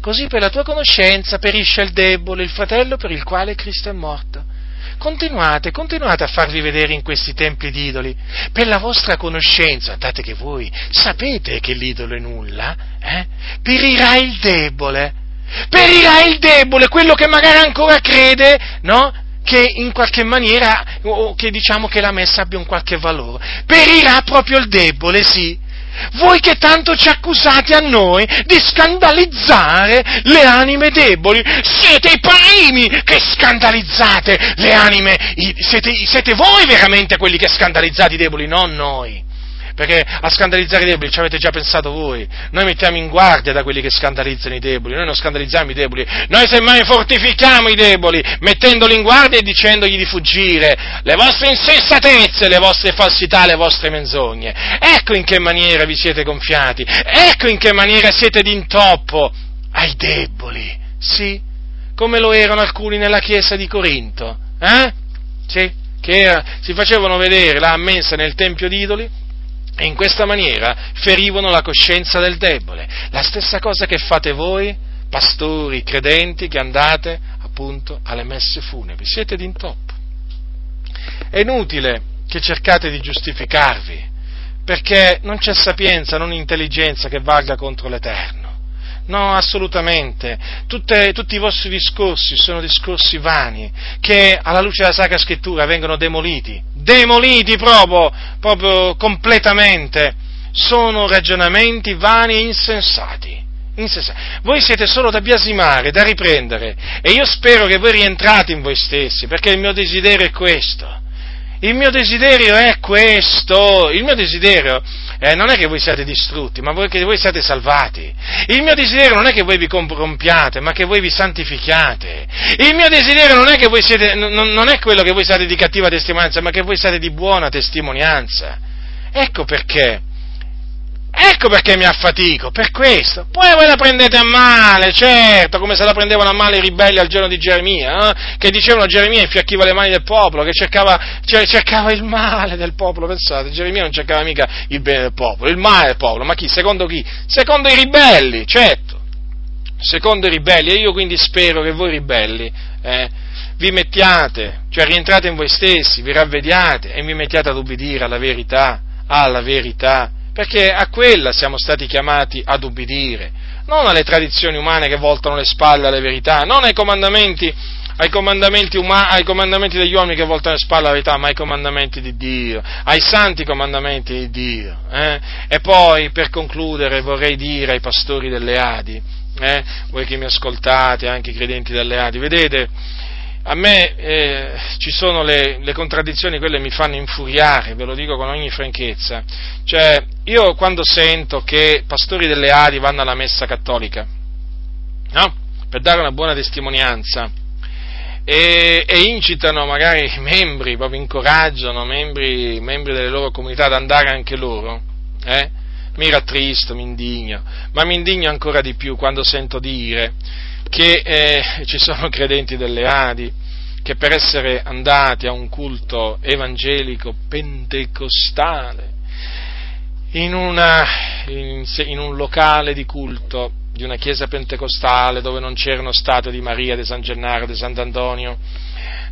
Così per la tua conoscenza perisce il debole, il fratello per il quale Cristo è morto. Continuate, continuate a farvi vedere in questi templi di idoli, per la vostra conoscenza, date che voi sapete che l'idolo è nulla, eh? perirà il debole, perirà il debole, quello che magari ancora crede, no? Che in qualche maniera, o che diciamo che la messa abbia un qualche valore. Perirà proprio il debole, sì. Voi che tanto ci accusate a noi di scandalizzare le anime deboli, siete i primi che scandalizzate le anime, siete, siete voi veramente quelli che scandalizzate i deboli, non noi perché a scandalizzare i deboli ci avete già pensato voi. Noi mettiamo in guardia da quelli che scandalizzano i deboli, noi non scandalizziamo i deboli, noi semmai fortifichiamo i deboli, mettendoli in guardia e dicendogli di fuggire le vostre insensatezze, le vostre falsità, le vostre menzogne. Ecco in che maniera vi siete gonfiati, ecco in che maniera siete d'intoppo ai deboli, sì, come lo erano alcuni nella chiesa di Corinto, eh? Sì, che era, si facevano vedere là a mensa nel tempio d'idoli, e in questa maniera ferivano la coscienza del debole. La stessa cosa che fate voi, pastori, credenti, che andate appunto alle messe funebri. Siete d'intoppo. È inutile che cercate di giustificarvi, perché non c'è sapienza, non intelligenza che valga contro l'Eterno. No, assolutamente. Tutte, tutti i vostri discorsi sono discorsi vani, che alla luce della Sacra Scrittura vengono demoliti. Demoliti proprio, proprio completamente. Sono ragionamenti vani e insensati. insensati. Voi siete solo da biasimare, da riprendere. E io spero che voi rientrate in voi stessi, perché il mio desiderio è questo il mio desiderio è questo, il mio desiderio eh, non è che voi siate distrutti, ma che voi siate salvati. Il mio desiderio non è che voi vi comprompiate, ma che voi vi santificate. Il mio desiderio non è, siete, non, non è quello che voi siate di cattiva testimonianza, ma che voi siate di buona testimonianza. Ecco perché Ecco perché mi affatico, per questo. Poi voi la prendete a male, certo, come se la prendevano a male i ribelli al giorno di Geremia, eh? che dicevano Geremia infiacchiva le mani del popolo, che cercava, cercava, il male del popolo, pensate, Geremia non cercava mica il bene del popolo, il male del popolo, ma chi? Secondo chi? Secondo i ribelli, certo, secondo i ribelli, e io quindi spero che voi ribelli eh, vi mettiate, cioè rientrate in voi stessi, vi ravvediate e vi mettiate ad ubbidire alla verità, alla verità perché a quella siamo stati chiamati ad ubbidire, non alle tradizioni umane che voltano le spalle alle verità, non ai comandamenti, ai comandamenti, umani, ai comandamenti degli uomini che voltano le spalle alla verità, ma ai comandamenti di Dio, ai santi comandamenti di Dio. Eh? E poi, per concludere, vorrei dire ai pastori delle Adi, eh? voi che mi ascoltate, anche i credenti delle Adi, vedete, a me eh, ci sono le, le, contraddizioni, quelle mi fanno infuriare, ve lo dico con ogni franchezza. Cioè, io quando sento che pastori delle Adi vanno alla messa cattolica, no? per dare una buona testimonianza, e, e, incitano magari i membri, proprio incoraggiano membri, membri, delle loro comunità ad andare anche loro, eh? mi rattristo, mi indigno, ma mi indigno ancora di più quando sento dire che eh, ci sono credenti delle Adi che per essere andati a un culto evangelico pentecostale in, una, in, in un locale di culto di una chiesa pentecostale dove non c'erano statue di Maria, di San Gennaro, di Sant'Antonio,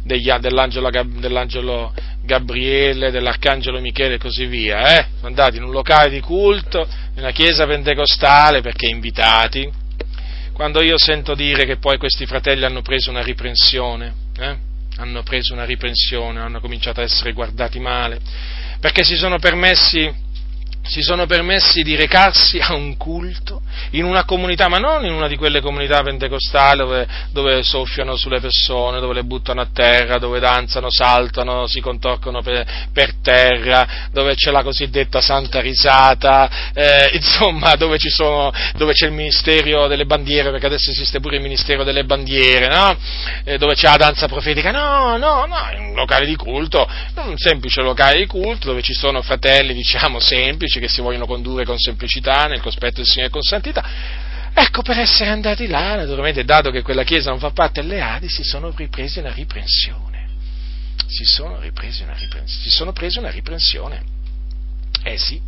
degli, dell'angelo, dell'angelo, Gabriele, dell'arcangelo Michele e così via, eh? sono andati in un locale di culto, in una chiesa pentecostale perché invitati, quando io sento dire che poi questi fratelli hanno preso una riprensione, eh? hanno preso una riprensione, hanno cominciato a essere guardati male, perché si sono permessi si sono permessi di recarsi a un culto in una comunità, ma non in una di quelle comunità pentecostali dove, dove soffiano sulle persone, dove le buttano a terra, dove danzano, saltano, si contorcono per, per terra, dove c'è la cosiddetta santa risata, eh, insomma, dove, sono, dove, c'è il ministero delle bandiere, perché adesso esiste pure il ministero delle bandiere, no? eh, dove c'è la danza profetica. No, no, no, è un locale di culto, un semplice locale di culto dove ci sono fratelli, diciamo, semplici semplici che si vogliono condurre con semplicità, nel cospetto del Signore e con santità. Ecco, per essere andati là, naturalmente, dato che quella chiesa non fa parte delle Adi, si sono ripresi una riprensione. Si sono ripresi una riprensione. Si sono presi una riprensione. Eh sì,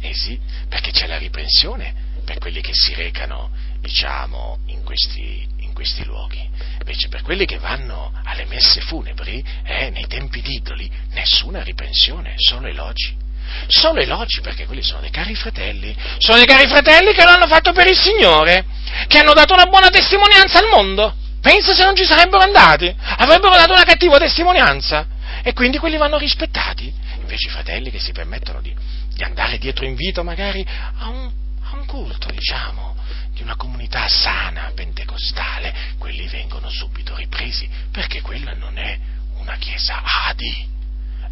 eh sì, perché c'è la riprensione per quelli che si recano, diciamo, in questi, in questi luoghi. Invece per quelli che vanno alle messe funebri, eh, nei tempi d'idoli, nessuna riprensione, solo elogi solo elogi perché quelli sono dei cari fratelli, sono dei cari fratelli che lo hanno fatto per il Signore, che hanno dato una buona testimonianza al mondo. Pensa se non ci sarebbero andati, avrebbero dato una cattiva testimonianza e quindi quelli vanno rispettati. Invece i fratelli che si permettono di, di andare dietro invito magari a un, a un culto, diciamo, di una comunità sana, pentecostale, quelli vengono subito ripresi perché quella non è una chiesa adi.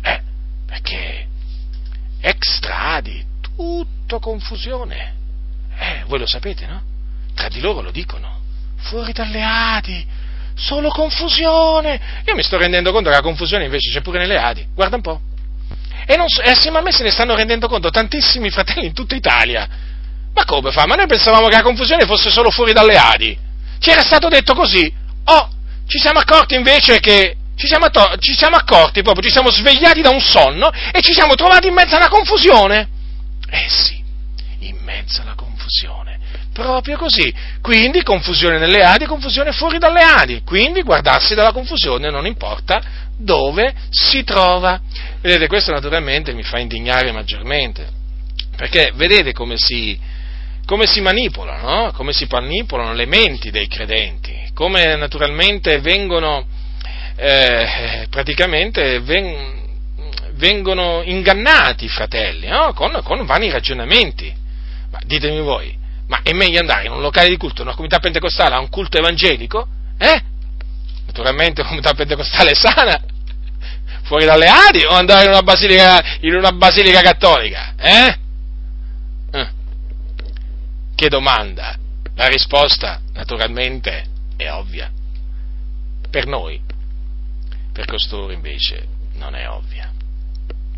Eh, perché extradi, tutto confusione. Eh, voi lo sapete, no? Tra di loro lo dicono. Fuori dalle Adi, solo confusione. Io mi sto rendendo conto che la confusione invece c'è pure nelle Adi. Guarda un po'. E, non, e assieme a me se ne stanno rendendo conto tantissimi fratelli in tutta Italia. Ma come fa? Ma noi pensavamo che la confusione fosse solo fuori dalle Adi. Ci era stato detto così. Oh, ci siamo accorti invece che ci siamo, to- ci siamo accorti proprio, ci siamo svegliati da un sonno e ci siamo trovati in mezzo alla confusione. Eh sì, in mezzo alla confusione. Proprio così. Quindi confusione nelle Adi confusione fuori dalle Adi. Quindi guardarsi dalla confusione non importa dove si trova. Vedete, questo naturalmente mi fa indignare maggiormente. Perché vedete come si, come si manipolano, no? come si manipolano le menti dei credenti, come naturalmente vengono eh, praticamente ven, vengono ingannati i fratelli no? con, con vani ragionamenti. Ma ditemi voi, ma è meglio andare in un locale di culto, in una comunità pentecostale, a un culto evangelico? Eh? Naturalmente una comunità pentecostale sana, fuori dalle Adi, o andare in una basilica, in una basilica cattolica? Eh? eh? Che domanda? La risposta, naturalmente, è ovvia. Per noi per costoro invece non è ovvia.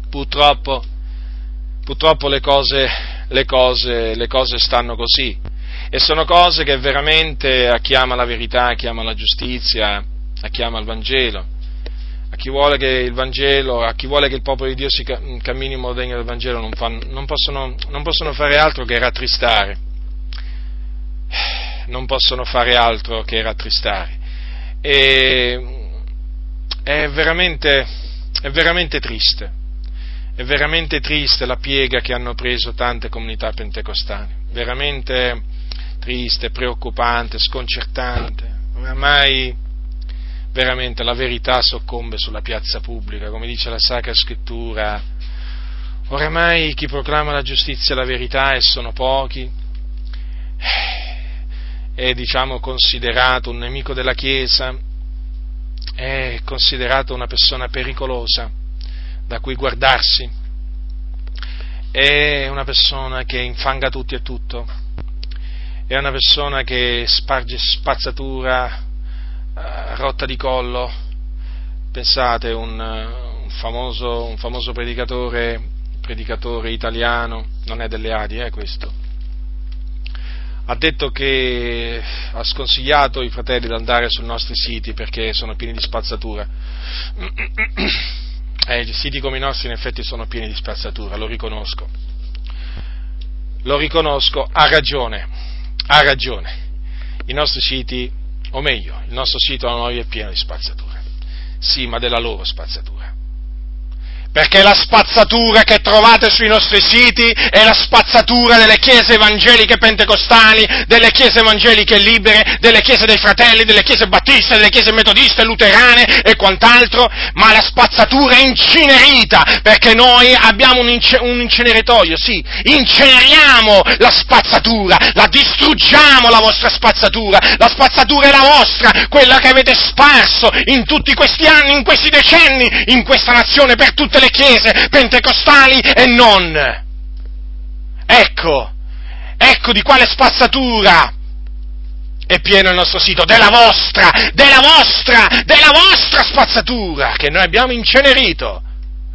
Purtroppo, purtroppo le, cose, le, cose, le cose stanno così e sono cose che veramente a chi ama la verità, a chi ama la giustizia, a chi ama il Vangelo, a chi vuole che il Vangelo, a chi vuole che il popolo di Dio si cammini in modo degno del Vangelo non, fanno, non, possono, non possono fare altro che rattristare. Non possono fare altro che rattristare. E è veramente, è veramente triste, è veramente triste la piega che hanno preso tante comunità pentecostali, veramente triste, preoccupante, sconcertante, oramai veramente la verità soccombe sulla piazza pubblica, come dice la Sacra Scrittura, oramai chi proclama la giustizia e la verità, e sono pochi, è diciamo considerato un nemico della Chiesa, è considerato una persona pericolosa da cui guardarsi, è una persona che infanga tutti e tutto, è una persona che sparge spazzatura uh, rotta di collo. Pensate, un, un, famoso, un famoso predicatore, predicatore, italiano, non è delle Adi, è eh, questo, ha detto che ha sconsigliato i fratelli di andare sui nostri siti perché sono pieni di spazzatura. Eh, siti come i nostri in effetti sono pieni di spazzatura, lo riconosco. Lo riconosco, ha ragione, ha ragione. I nostri siti, o meglio, il nostro sito a noi è pieno di spazzatura. Sì, ma della loro spazzatura. Perché la spazzatura che trovate sui nostri siti è la spazzatura delle chiese evangeliche pentecostali, delle chiese evangeliche libere, delle chiese dei fratelli, delle chiese battiste, delle chiese metodiste, luterane e quant'altro, ma la spazzatura incenerita, perché noi abbiamo un, ince- un inceneritoio, sì, inceneriamo la spazzatura, la distruggiamo la vostra spazzatura, la spazzatura è la vostra, quella che avete sparso in tutti questi anni, in questi decenni, in questa nazione, per tutte le le chiese pentecostali e non. Ecco, ecco di quale spazzatura è pieno il nostro sito, della vostra, della vostra, della vostra spazzatura che noi abbiamo incenerito.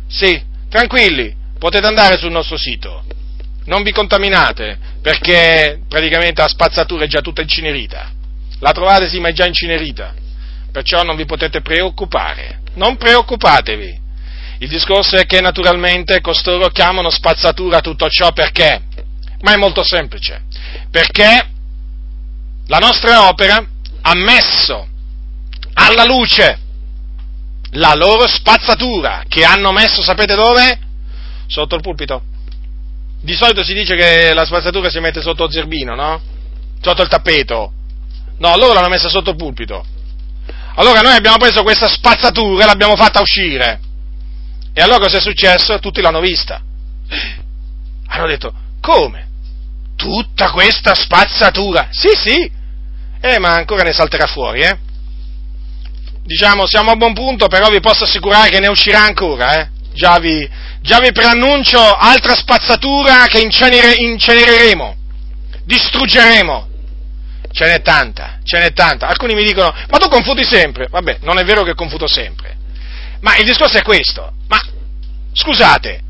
Sì, tranquilli, potete andare sul nostro sito, non vi contaminate, perché praticamente la spazzatura è già tutta incenerita. La trovate sì, ma è già incenerita, perciò non vi potete preoccupare, non preoccupatevi. Il discorso è che naturalmente costoro chiamano spazzatura tutto ciò perché? Ma è molto semplice, perché la nostra opera ha messo alla luce la loro spazzatura che hanno messo, sapete dove? Sotto il pulpito. Di solito si dice che la spazzatura si mette sotto il zerbino, no? Sotto il tappeto. No, loro l'hanno messa sotto il pulpito. Allora noi abbiamo preso questa spazzatura e l'abbiamo fatta uscire. E allora cosa è successo? Tutti l'hanno vista. Hanno detto, come? Tutta questa spazzatura? Sì, sì. Eh, ma ancora ne salterà fuori, eh? Diciamo, siamo a buon punto, però vi posso assicurare che ne uscirà ancora, eh? Già vi, già vi preannuncio altra spazzatura che incenere, incenereremo, distruggeremo. Ce n'è tanta, ce n'è tanta. Alcuni mi dicono, ma tu confuti sempre. Vabbè, non è vero che confuto sempre. Ma il discorso è questo. Ma scusate,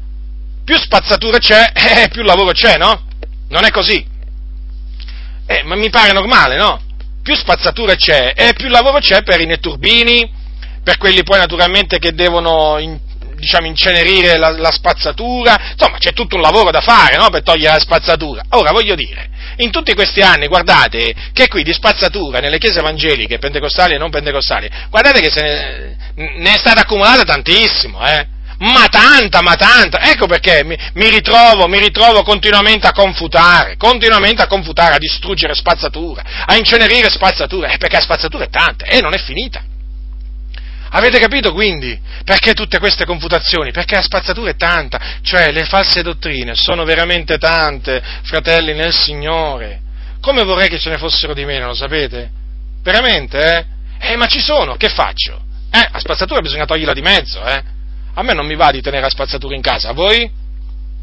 più spazzatura c'è, eh, più lavoro c'è, no? Non è così. Eh, ma mi pare normale, no? Più spazzatura c'è e più lavoro c'è per i netturbini, per quelli poi naturalmente che devono in, diciamo, incenerire la, la, spazzatura, insomma c'è tutto un lavoro da fare no? per togliere la spazzatura. Ora voglio dire, in tutti questi anni, guardate che qui di spazzatura nelle chiese evangeliche, pentecostali e non pentecostali, guardate che ne, ne è stata accumulata tantissimo, eh? Ma tanta, ma tanta. Ecco perché mi, mi, ritrovo, mi ritrovo continuamente a confutare, continuamente a confutare, a distruggere spazzatura, a incenerire spazzatura, eh, perché la spazzatura è tanta e non è finita. Avete capito quindi perché tutte queste confutazioni? Perché la spazzatura è tanta, cioè le false dottrine sono veramente tante, fratelli nel Signore. Come vorrei che ce ne fossero di meno, lo sapete? Veramente, eh? Eh, ma ci sono, che faccio? Eh, la spazzatura bisogna toglierla di mezzo, eh? A me non mi va di tenere la spazzatura in casa, a voi?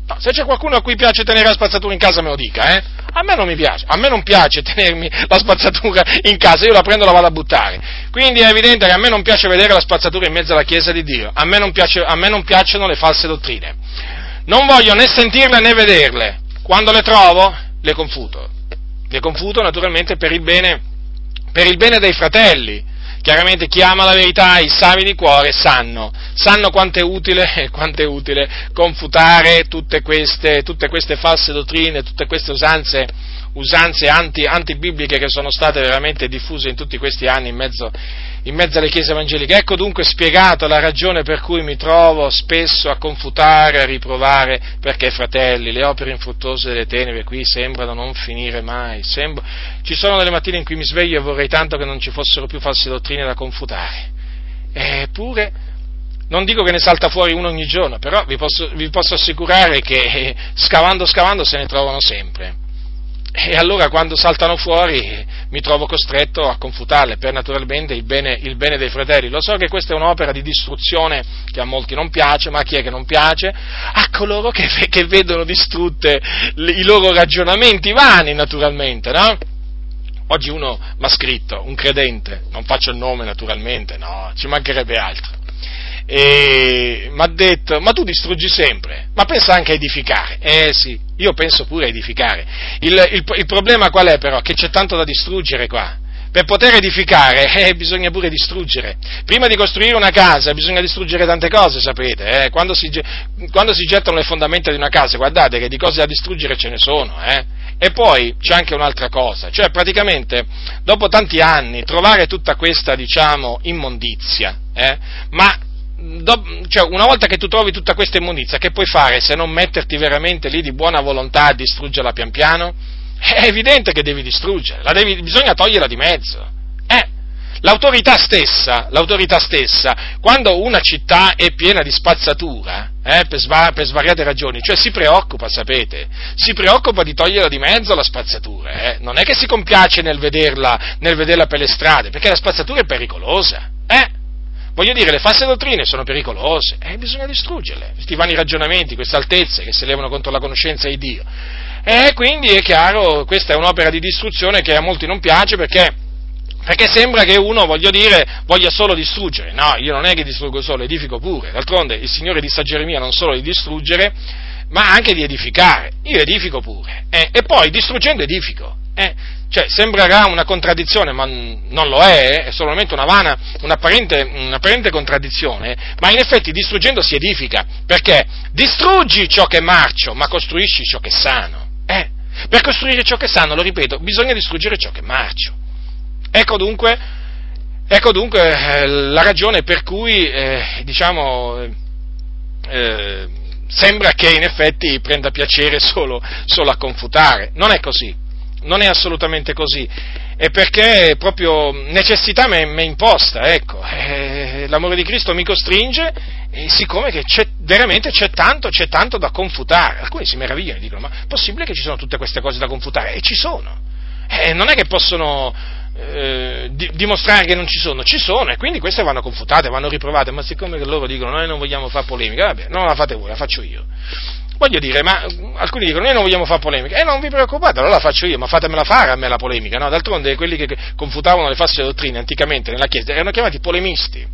No, se c'è qualcuno a cui piace tenere la spazzatura in casa me lo dica, eh? A me non mi piace, a me non piace tenermi la spazzatura in casa, io la prendo e la vado a buttare. Quindi è evidente che a me non piace vedere la spazzatura in mezzo alla Chiesa di Dio, a me non, piace, a me non piacciono le false dottrine. Non voglio né sentirle né vederle. Quando le trovo, le confuto. Le confuto naturalmente per il bene, per il bene dei fratelli Chiaramente chi ama la verità, i savi di cuore sanno, sanno quanto è utile, quanto è utile confutare tutte queste, tutte queste false dottrine, tutte queste usanze, usanze anti, antibibliche che sono state veramente diffuse in tutti questi anni in mezzo, in mezzo alle chiese evangeliche. Ecco dunque spiegato la ragione per cui mi trovo spesso a confutare, a riprovare, perché fratelli, le opere infruttuose delle tenebre qui sembrano non finire mai. Sembra... Ci sono delle mattine in cui mi sveglio e vorrei tanto che non ci fossero più false dottrine da confutare. Eppure, non dico che ne salta fuori uno ogni giorno, però vi posso, vi posso assicurare che scavando, scavando se ne trovano sempre e allora quando saltano fuori mi trovo costretto a confutarle per naturalmente il bene, il bene, dei fratelli. Lo so che questa è un'opera di distruzione che a molti non piace, ma a chi è che non piace? A coloro che, che vedono distrutte i loro ragionamenti vani, naturalmente, no? Oggi uno mi ha scritto, un credente, non faccio il nome naturalmente, no, ci mancherebbe altro e mi ha detto, ma tu distruggi sempre, ma pensa anche a edificare. Eh sì, io penso pure a edificare. Il, il, il problema qual è però? Che c'è tanto da distruggere qua. Per poter edificare eh, bisogna pure distruggere. Prima di costruire una casa bisogna distruggere tante cose, sapete. Eh? Quando, si, quando, si, gettano le fondamenta di una casa, guardate che di cose da distruggere ce ne sono. Eh? E poi c'è anche un'altra cosa, cioè praticamente dopo tanti anni trovare tutta questa, diciamo, immondizia, eh, ma cioè, una volta che tu trovi tutta questa immondizia, che puoi fare se non metterti veramente lì di buona volontà a distruggerla pian piano? È evidente che devi distruggerla, devi, bisogna toglierla di mezzo. Eh, l'autorità stessa, l'autorità stessa, quando una città è piena di spazzatura, eh, per, sva- per, svariate ragioni, cioè si preoccupa, sapete, si preoccupa di toglierla di mezzo la spazzatura, eh? non è che si compiace nel vederla, nel vederla per le strade, perché la spazzatura è pericolosa, eh? Voglio dire, le false dottrine sono pericolose e eh, bisogna distruggerle. Questi vani ragionamenti, queste altezze che si levano contro la conoscenza di Dio. E quindi è chiaro, questa è un'opera di distruzione che a molti non piace perché, perché sembra che uno, voglio dire, voglia solo distruggere. No, io non è che distruggo solo, edifico pure. D'altronde il Signore disse a Geremia non solo di distruggere, ma anche di edificare. Io edifico pure. Eh, e poi distruggendo edifico. Eh, cioè, sembrerà una contraddizione, ma non lo è, è solamente una vana, un'apparente, un'apparente contraddizione, ma in effetti distruggendo si edifica, perché distruggi ciò che è marcio, ma costruisci ciò che è sano. Eh, per costruire ciò che è sano, lo ripeto, bisogna distruggere ciò che è marcio. Ecco dunque, ecco dunque eh, la ragione per cui, eh, diciamo, eh, sembra che in effetti prenda piacere solo, solo a confutare. Non è così non è assolutamente così, è perché proprio necessità mi è imposta, ecco, eh, l'amore di Cristo mi costringe e siccome che c'è, veramente c'è tanto, c'è tanto da confutare, alcuni si meravigliano e dicono ma è possibile che ci sono tutte queste cose da confutare? E ci sono, eh, non è che possono eh, di, dimostrare che non ci sono, ci sono e quindi queste vanno confutate, vanno riprovate, ma siccome loro dicono noi non vogliamo fare polemica, vabbè, non la fate voi, la faccio io. Voglio dire, ma alcuni dicono noi non vogliamo fare polemica, e eh, non vi preoccupate, allora la faccio io, ma fatemela fare a me la polemica, no? D'altronde quelli che confutavano le false dottrine anticamente nella Chiesa erano chiamati polemisti,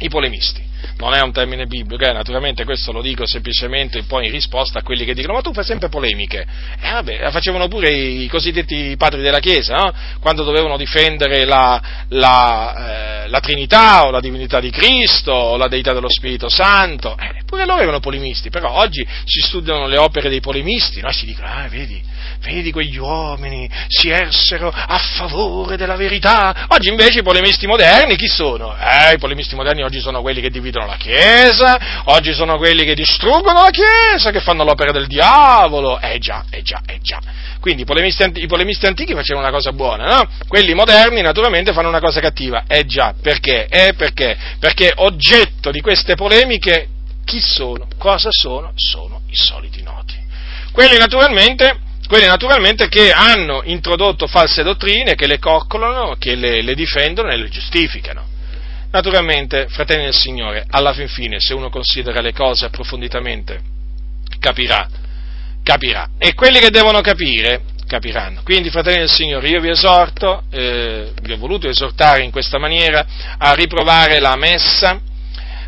i polemisti non è un termine biblico, eh, naturalmente questo lo dico semplicemente poi in risposta a quelli che dicono ma tu fai sempre polemiche. E eh, vabbè, la facevano pure i cosiddetti padri della Chiesa, no? quando dovevano difendere la, la, eh, la, Trinità o la divinità di Cristo o la deità dello Spirito Santo, eh, pure loro erano polemisti, però oggi si studiano le opere dei polemisti, no? si dicono, ah vedi, vedi quegli uomini si ersero a favore della verità. Oggi invece i polemisti moderni chi sono? Eh, i polemisti moderni oggi sono quelli che dividono la Chiesa, oggi sono quelli che distruggono la Chiesa, che fanno l'opera del diavolo. Eh già, eh già, eh già. Quindi i polemisti, i polemisti antichi facevano una cosa buona, no? Quelli moderni naturalmente fanno una cosa cattiva. Eh già, perché? Eh perché? Perché oggetto di queste polemiche chi sono? Cosa sono? Sono i soliti noti. Quelli naturalmente quelli naturalmente che hanno introdotto false dottrine, che le coccolano, che le, le difendono e le giustificano. Naturalmente, fratelli del Signore, alla fin fine, se uno considera le cose approfonditamente, capirà, capirà. E quelli che devono capire, capiranno. Quindi, fratelli del Signore, io vi esorto, eh, vi ho voluto esortare in questa maniera a riprovare la messa,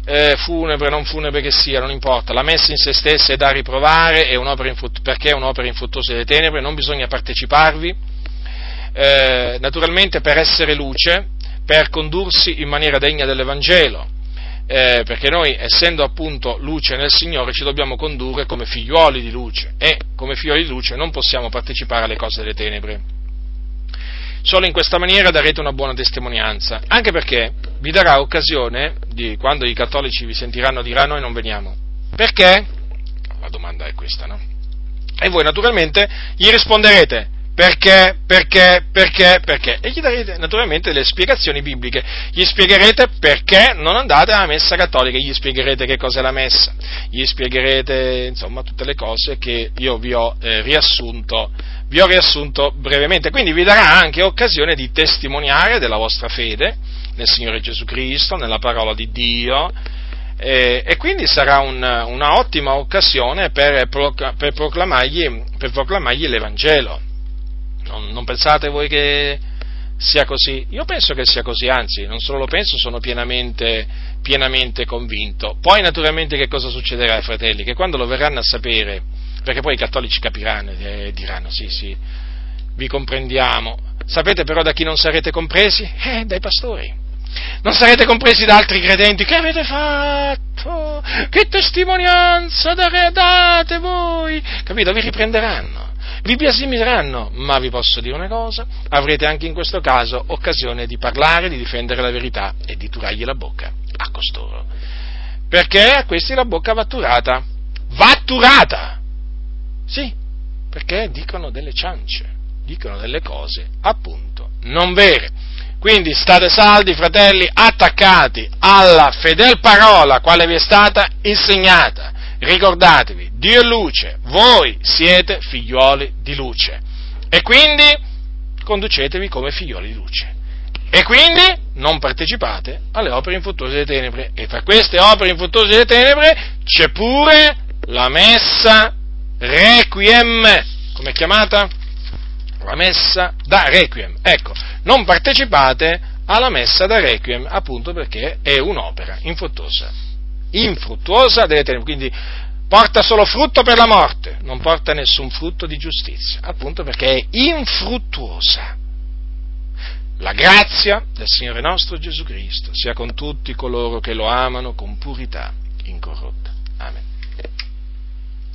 eh, funebre, non funebre che sia, non importa, la messa in se stessa è da riprovare è infrut- perché è un'opera infruttuosa delle tenebre, non bisogna parteciparvi, eh, naturalmente per essere luce, per condursi in maniera degna dell'Evangelo, eh, perché noi, essendo appunto luce nel Signore, ci dobbiamo condurre come figliuoli di luce e come figliuoli di luce non possiamo partecipare alle cose delle tenebre. Solo in questa maniera darete una buona testimonianza, anche perché vi darà occasione di, quando i cattolici vi sentiranno dire noi non veniamo. Perché? La domanda è questa, no? E voi naturalmente gli risponderete perché, perché, perché, perché? E gli darete naturalmente le spiegazioni bibliche. Gli spiegherete perché non andate alla messa cattolica, gli spiegherete che cos'è la messa, gli spiegherete insomma tutte le cose che io vi ho eh, riassunto. Vi ho riassunto brevemente, quindi vi darà anche occasione di testimoniare della vostra fede nel Signore Gesù Cristo, nella parola di Dio, eh, e quindi sarà un, una ottima occasione per, per, proclamargli, per, proclamargli, l'Evangelo. Non, non pensate voi che sia così? Io penso che sia così, anzi, non solo lo penso, sono pienamente, pienamente convinto. Poi naturalmente che cosa succederà, fratelli? Che quando lo verranno a sapere, perché poi i cattolici capiranno e diranno sì, sì, vi comprendiamo. Sapete però da chi non sarete compresi? Eh, dai pastori. Non sarete compresi da altri credenti. Che avete fatto? Che testimonianza date voi? Capito? Vi riprenderanno vi biasimeranno, ma vi posso dire una cosa, avrete anche in questo caso occasione di parlare, di difendere la verità e di turargli la bocca a costoro. perché a questi la bocca va turata. Va turata! Sì, perché dicono delle ciance, dicono delle cose appunto non vere. Quindi state saldi, fratelli, attaccati alla fedel parola quale vi è stata insegnata. Ricordatevi, Dio è luce, voi siete figlioli di luce. E quindi conducetevi come figlioli di luce. E quindi non partecipate alle opere infruttuose delle tenebre. E tra queste opere infruttuose delle tenebre c'è pure la messa requiem. Come è chiamata? La messa da requiem. Ecco, non partecipate alla messa da requiem appunto perché è un'opera infruttuosa. Infruttuosa delle tenebre. Quindi porta solo frutto per la morte, non porta nessun frutto di giustizia, appunto perché è infruttuosa. La grazia del Signore nostro Gesù Cristo sia con tutti coloro che lo amano con purità incorrotta. Amen.